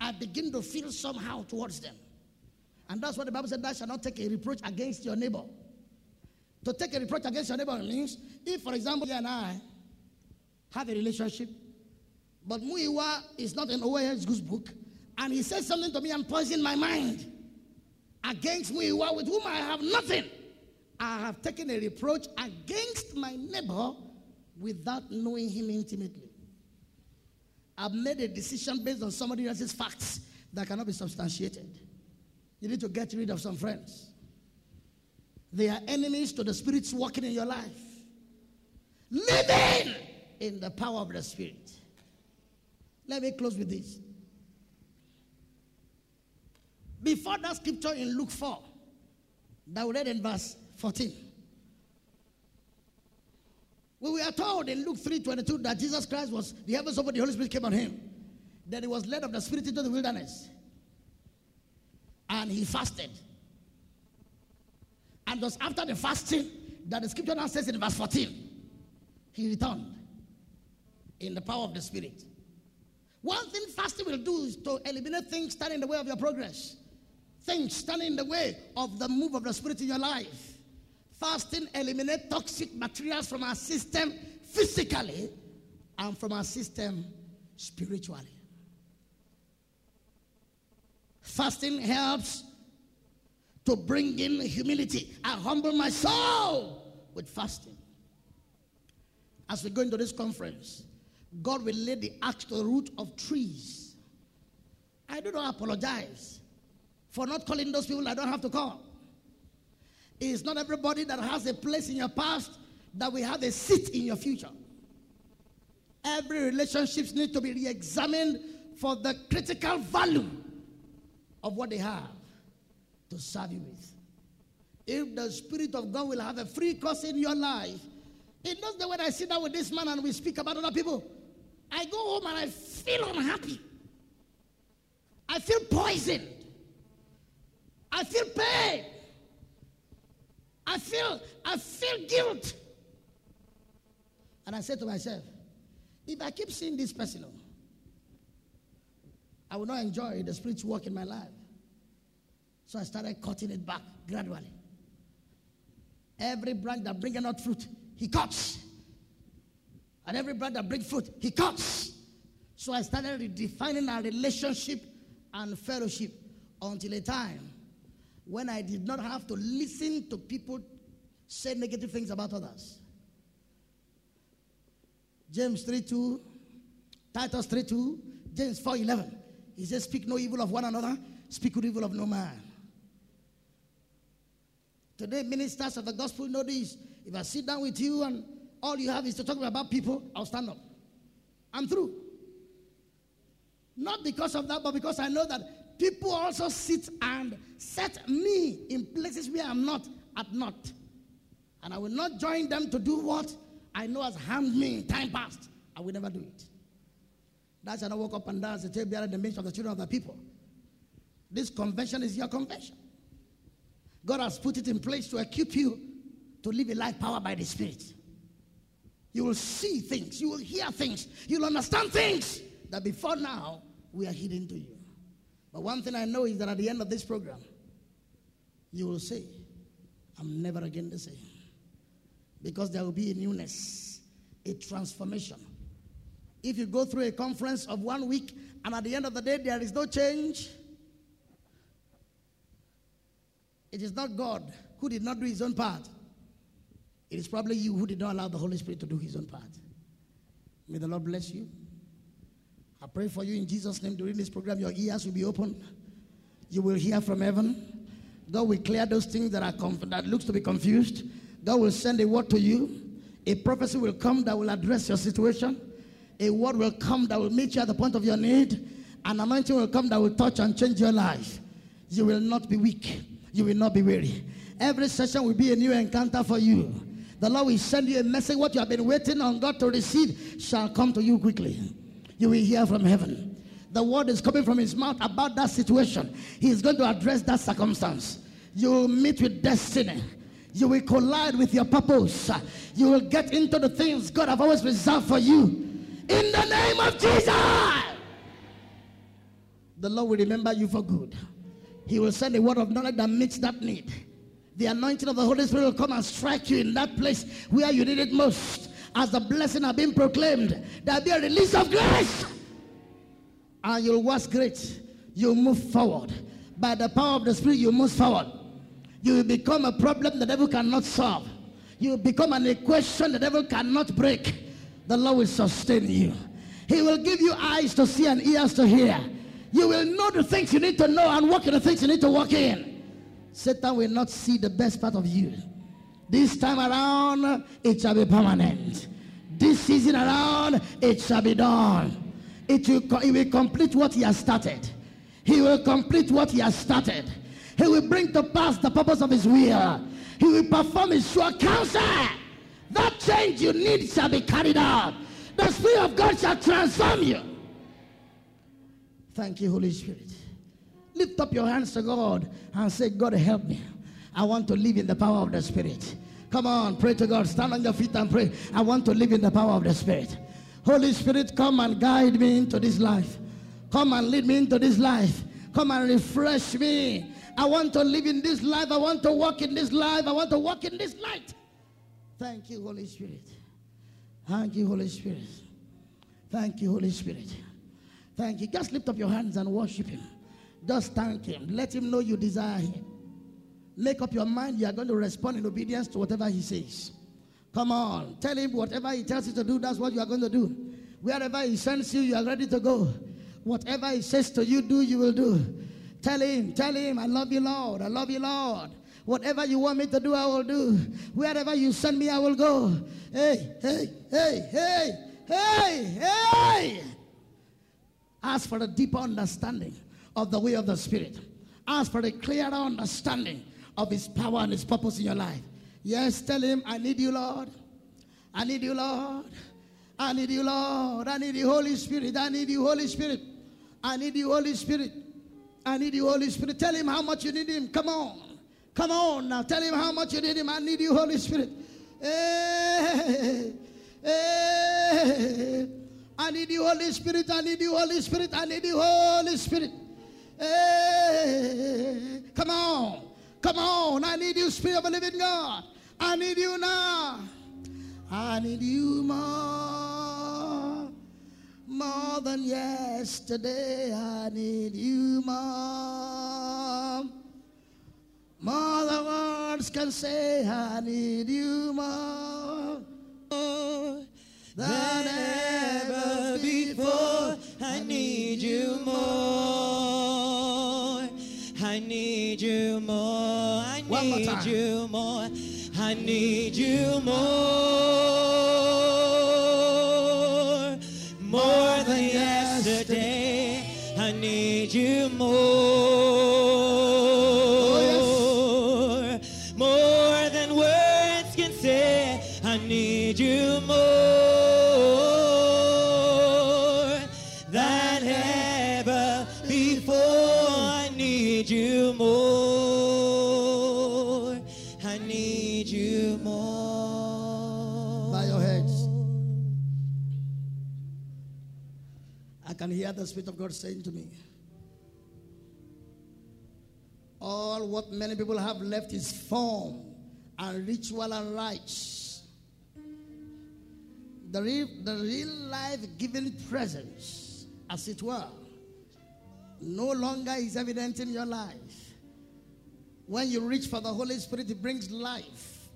I begin to feel somehow towards them. And that's what the Bible said, thou shalt not take a reproach against your neighbor. To take a reproach against your neighbor means, if, for example, you and I have a relationship, but Muiwa is not in OAS Goose book, and he says something to me and poison my mind against Muiwa with whom I have nothing. I have taken a reproach against my neighbor without knowing him intimately. I've made a decision based on somebody else's facts that cannot be substantiated. You need to get rid of some friends. They are enemies to the spirits working in your life. Living in the power of the spirit. Let me close with this. Before that scripture in Luke 4, that we read in verse 14. We were told in Luke 3:22 that Jesus Christ was the heavens opened, the Holy Spirit came on him. Then he was led of the Spirit into the wilderness. And he fasted. And just after the fasting, that the scripture now says in verse 14, he returned in the power of the Spirit. One thing fasting will do is to eliminate things standing in the way of your progress, things standing in the way of the move of the Spirit in your life. Fasting eliminate toxic materials from our system physically and from our system spiritually. Fasting helps to bring in humility. I humble my soul with fasting. As we go into this conference, God will lay the axe to the root of trees. I do not apologize for not calling those people I don't have to call. It's not everybody that has a place in your past that will have a seat in your future. Every relationships need to be re-examined for the critical value of what they have to serve you with. If the Spirit of God will have a free course in your life, it knows that when I sit down with this man and we speak about other people, I go home and I feel unhappy. I feel poisoned. I feel pain. I feel, I feel guilt. And I said to myself, if I keep seeing this person, oh, I will not enjoy the spiritual work in my life. So I started cutting it back gradually. Every branch that brings not fruit, he cuts. And every branch that brings fruit, he cuts. So I started redefining our relationship and fellowship until a time when I did not have to listen to people say negative things about others. James 3 2, Titus 3 2, James 4 11. He says, Speak no evil of one another, speak good evil of no man. Today, ministers of the gospel know this. If I sit down with you and all you have is to talk about people, I'll stand up. I'm through. Not because of that, but because I know that people also sit and set me in places where I'm not at not. And I will not join them to do what I know has harmed me in time past. I will never do it. That's why I woke up and dance the table the midst of the children of the people. This convention is your convention. God has put it in place to equip you to live a life powered by the Spirit. You will see things, you will hear things, you'll understand things that before now we are hidden to you. But one thing I know is that at the end of this program, you will say, I'm never again the same. Because there will be a newness, a transformation. If you go through a conference of one week and at the end of the day there is no change, it is not God who did not do his own part. It is probably you who did not allow the Holy Spirit to do his own part. May the Lord bless you. I pray for you in Jesus' name during this program, your ears will be open. You will hear from heaven. God will clear those things that are conf- that looks to be confused. God will send a word to you. A prophecy will come that will address your situation. A word will come that will meet you at the point of your need. An anointing will come that will touch and change your life. You will not be weak. You will not be weary. Every session will be a new encounter for you. The Lord will send you a message. What you have been waiting on God to receive shall come to you quickly. You will hear from heaven. The word is coming from his mouth about that situation. He is going to address that circumstance. You will meet with destiny. You will collide with your purpose. You will get into the things God have always reserved for you. In the name of Jesus. The Lord will remember you for good. He will send a word of knowledge that meets that need. The anointing of the Holy Spirit will come and strike you in that place where you need it most. As the blessing have been proclaimed, there'll be a release of grace. And you'll watch great. You'll move forward. By the power of the Spirit, you move forward. You will become a problem the devil cannot solve. You become an equation the devil cannot break. The Lord will sustain you. He will give you eyes to see and ears to hear. You will know the things you need to know and walk in the things you need to walk in. Satan will not see the best part of you. This time around, it shall be permanent. This season around, it shall be done. It will, it will complete what he has started. He will complete what he has started. He will bring to pass the purpose of his will. He will perform his sure counsel. That change you need shall be carried out. The Spirit of God shall transform you. Thank you, Holy Spirit. Lift up your hands to God and say, God, help me. I want to live in the power of the Spirit. Come on, pray to God. Stand on your feet and pray. I want to live in the power of the Spirit. Holy Spirit, come and guide me into this life. Come and lead me into this life. Come and refresh me. I want to live in this life. I want to walk in this life. I want to walk in this light. Thank you, Holy Spirit. Thank you, Holy Spirit. Thank you, Holy Spirit. Thank you. Just lift up your hands and worship Him. Just thank Him. Let Him know you desire Him. Make up your mind you are going to respond in obedience to whatever He says. Come on. Tell Him whatever He tells you to do, that's what you are going to do. Wherever He sends you, you are ready to go. Whatever He says to you, do, you will do. Tell Him, tell Him, I love you, Lord. I love you, Lord. Whatever you want me to do, I will do. Wherever you send me, I will go. Hey, hey, hey, hey, hey, hey. Ask for a deeper understanding of the way of the Spirit. Ask for a clearer understanding of His power and His purpose in your life. Yes, tell Him, I need you, Lord. I need you, Lord. I need you, Lord. I need you, Holy Spirit. I need you, Holy Spirit. I need you, Holy Spirit. I need you, Holy Spirit. Tell Him how much you need Him. Come on. Come on now. Tell Him how much you need Him. I need you, Holy Spirit. Hey, hey. I need you, Holy Spirit. I need you, Holy Spirit. I need you, Holy Spirit. Hey, come on. Come on. I need you, Spirit of the living God. I need you now. I need you more. More than yesterday. I need you more. More than words can say. I need you more. than ever before. I need you more. I need you more. I need you more. I need you more. More than yesterday. I need you more. Hear the Spirit of God saying to me, all what many people have left is form and ritual and rites. The real, the real life giving presence, as it were, no longer is evident in your life. When you reach for the Holy Spirit, it brings life.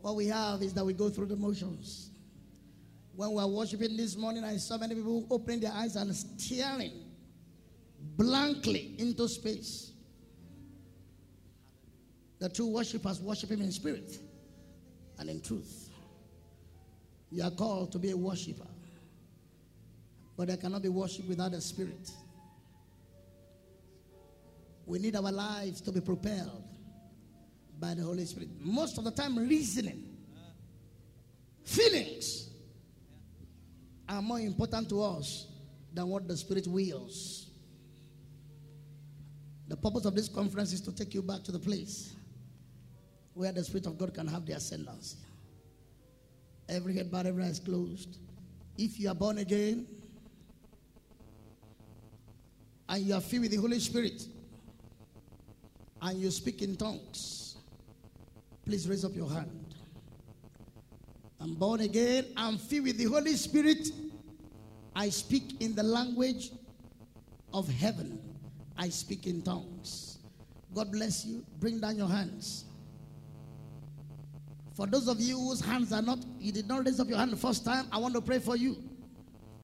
What we have is that we go through the motions. When we were worshiping this morning, I saw many people opening their eyes and staring blankly into space. The true worshippers worship Him in spirit and in truth. You are called to be a worshiper, but there cannot be worship without a spirit. We need our lives to be propelled by the Holy Spirit. Most of the time, reasoning, feelings are more important to us than what the Spirit wills. The purpose of this conference is to take you back to the place where the Spirit of God can have the ascendancy. Every head bowed, every eyes closed. If you are born again and you are filled with the Holy Spirit and you speak in tongues, please raise up your hand. I'm born again, I'm filled with the Holy Spirit. I speak in the language of heaven. I speak in tongues. God bless you. Bring down your hands. For those of you whose hands are not, you did not raise up your hand the first time, I want to pray for you.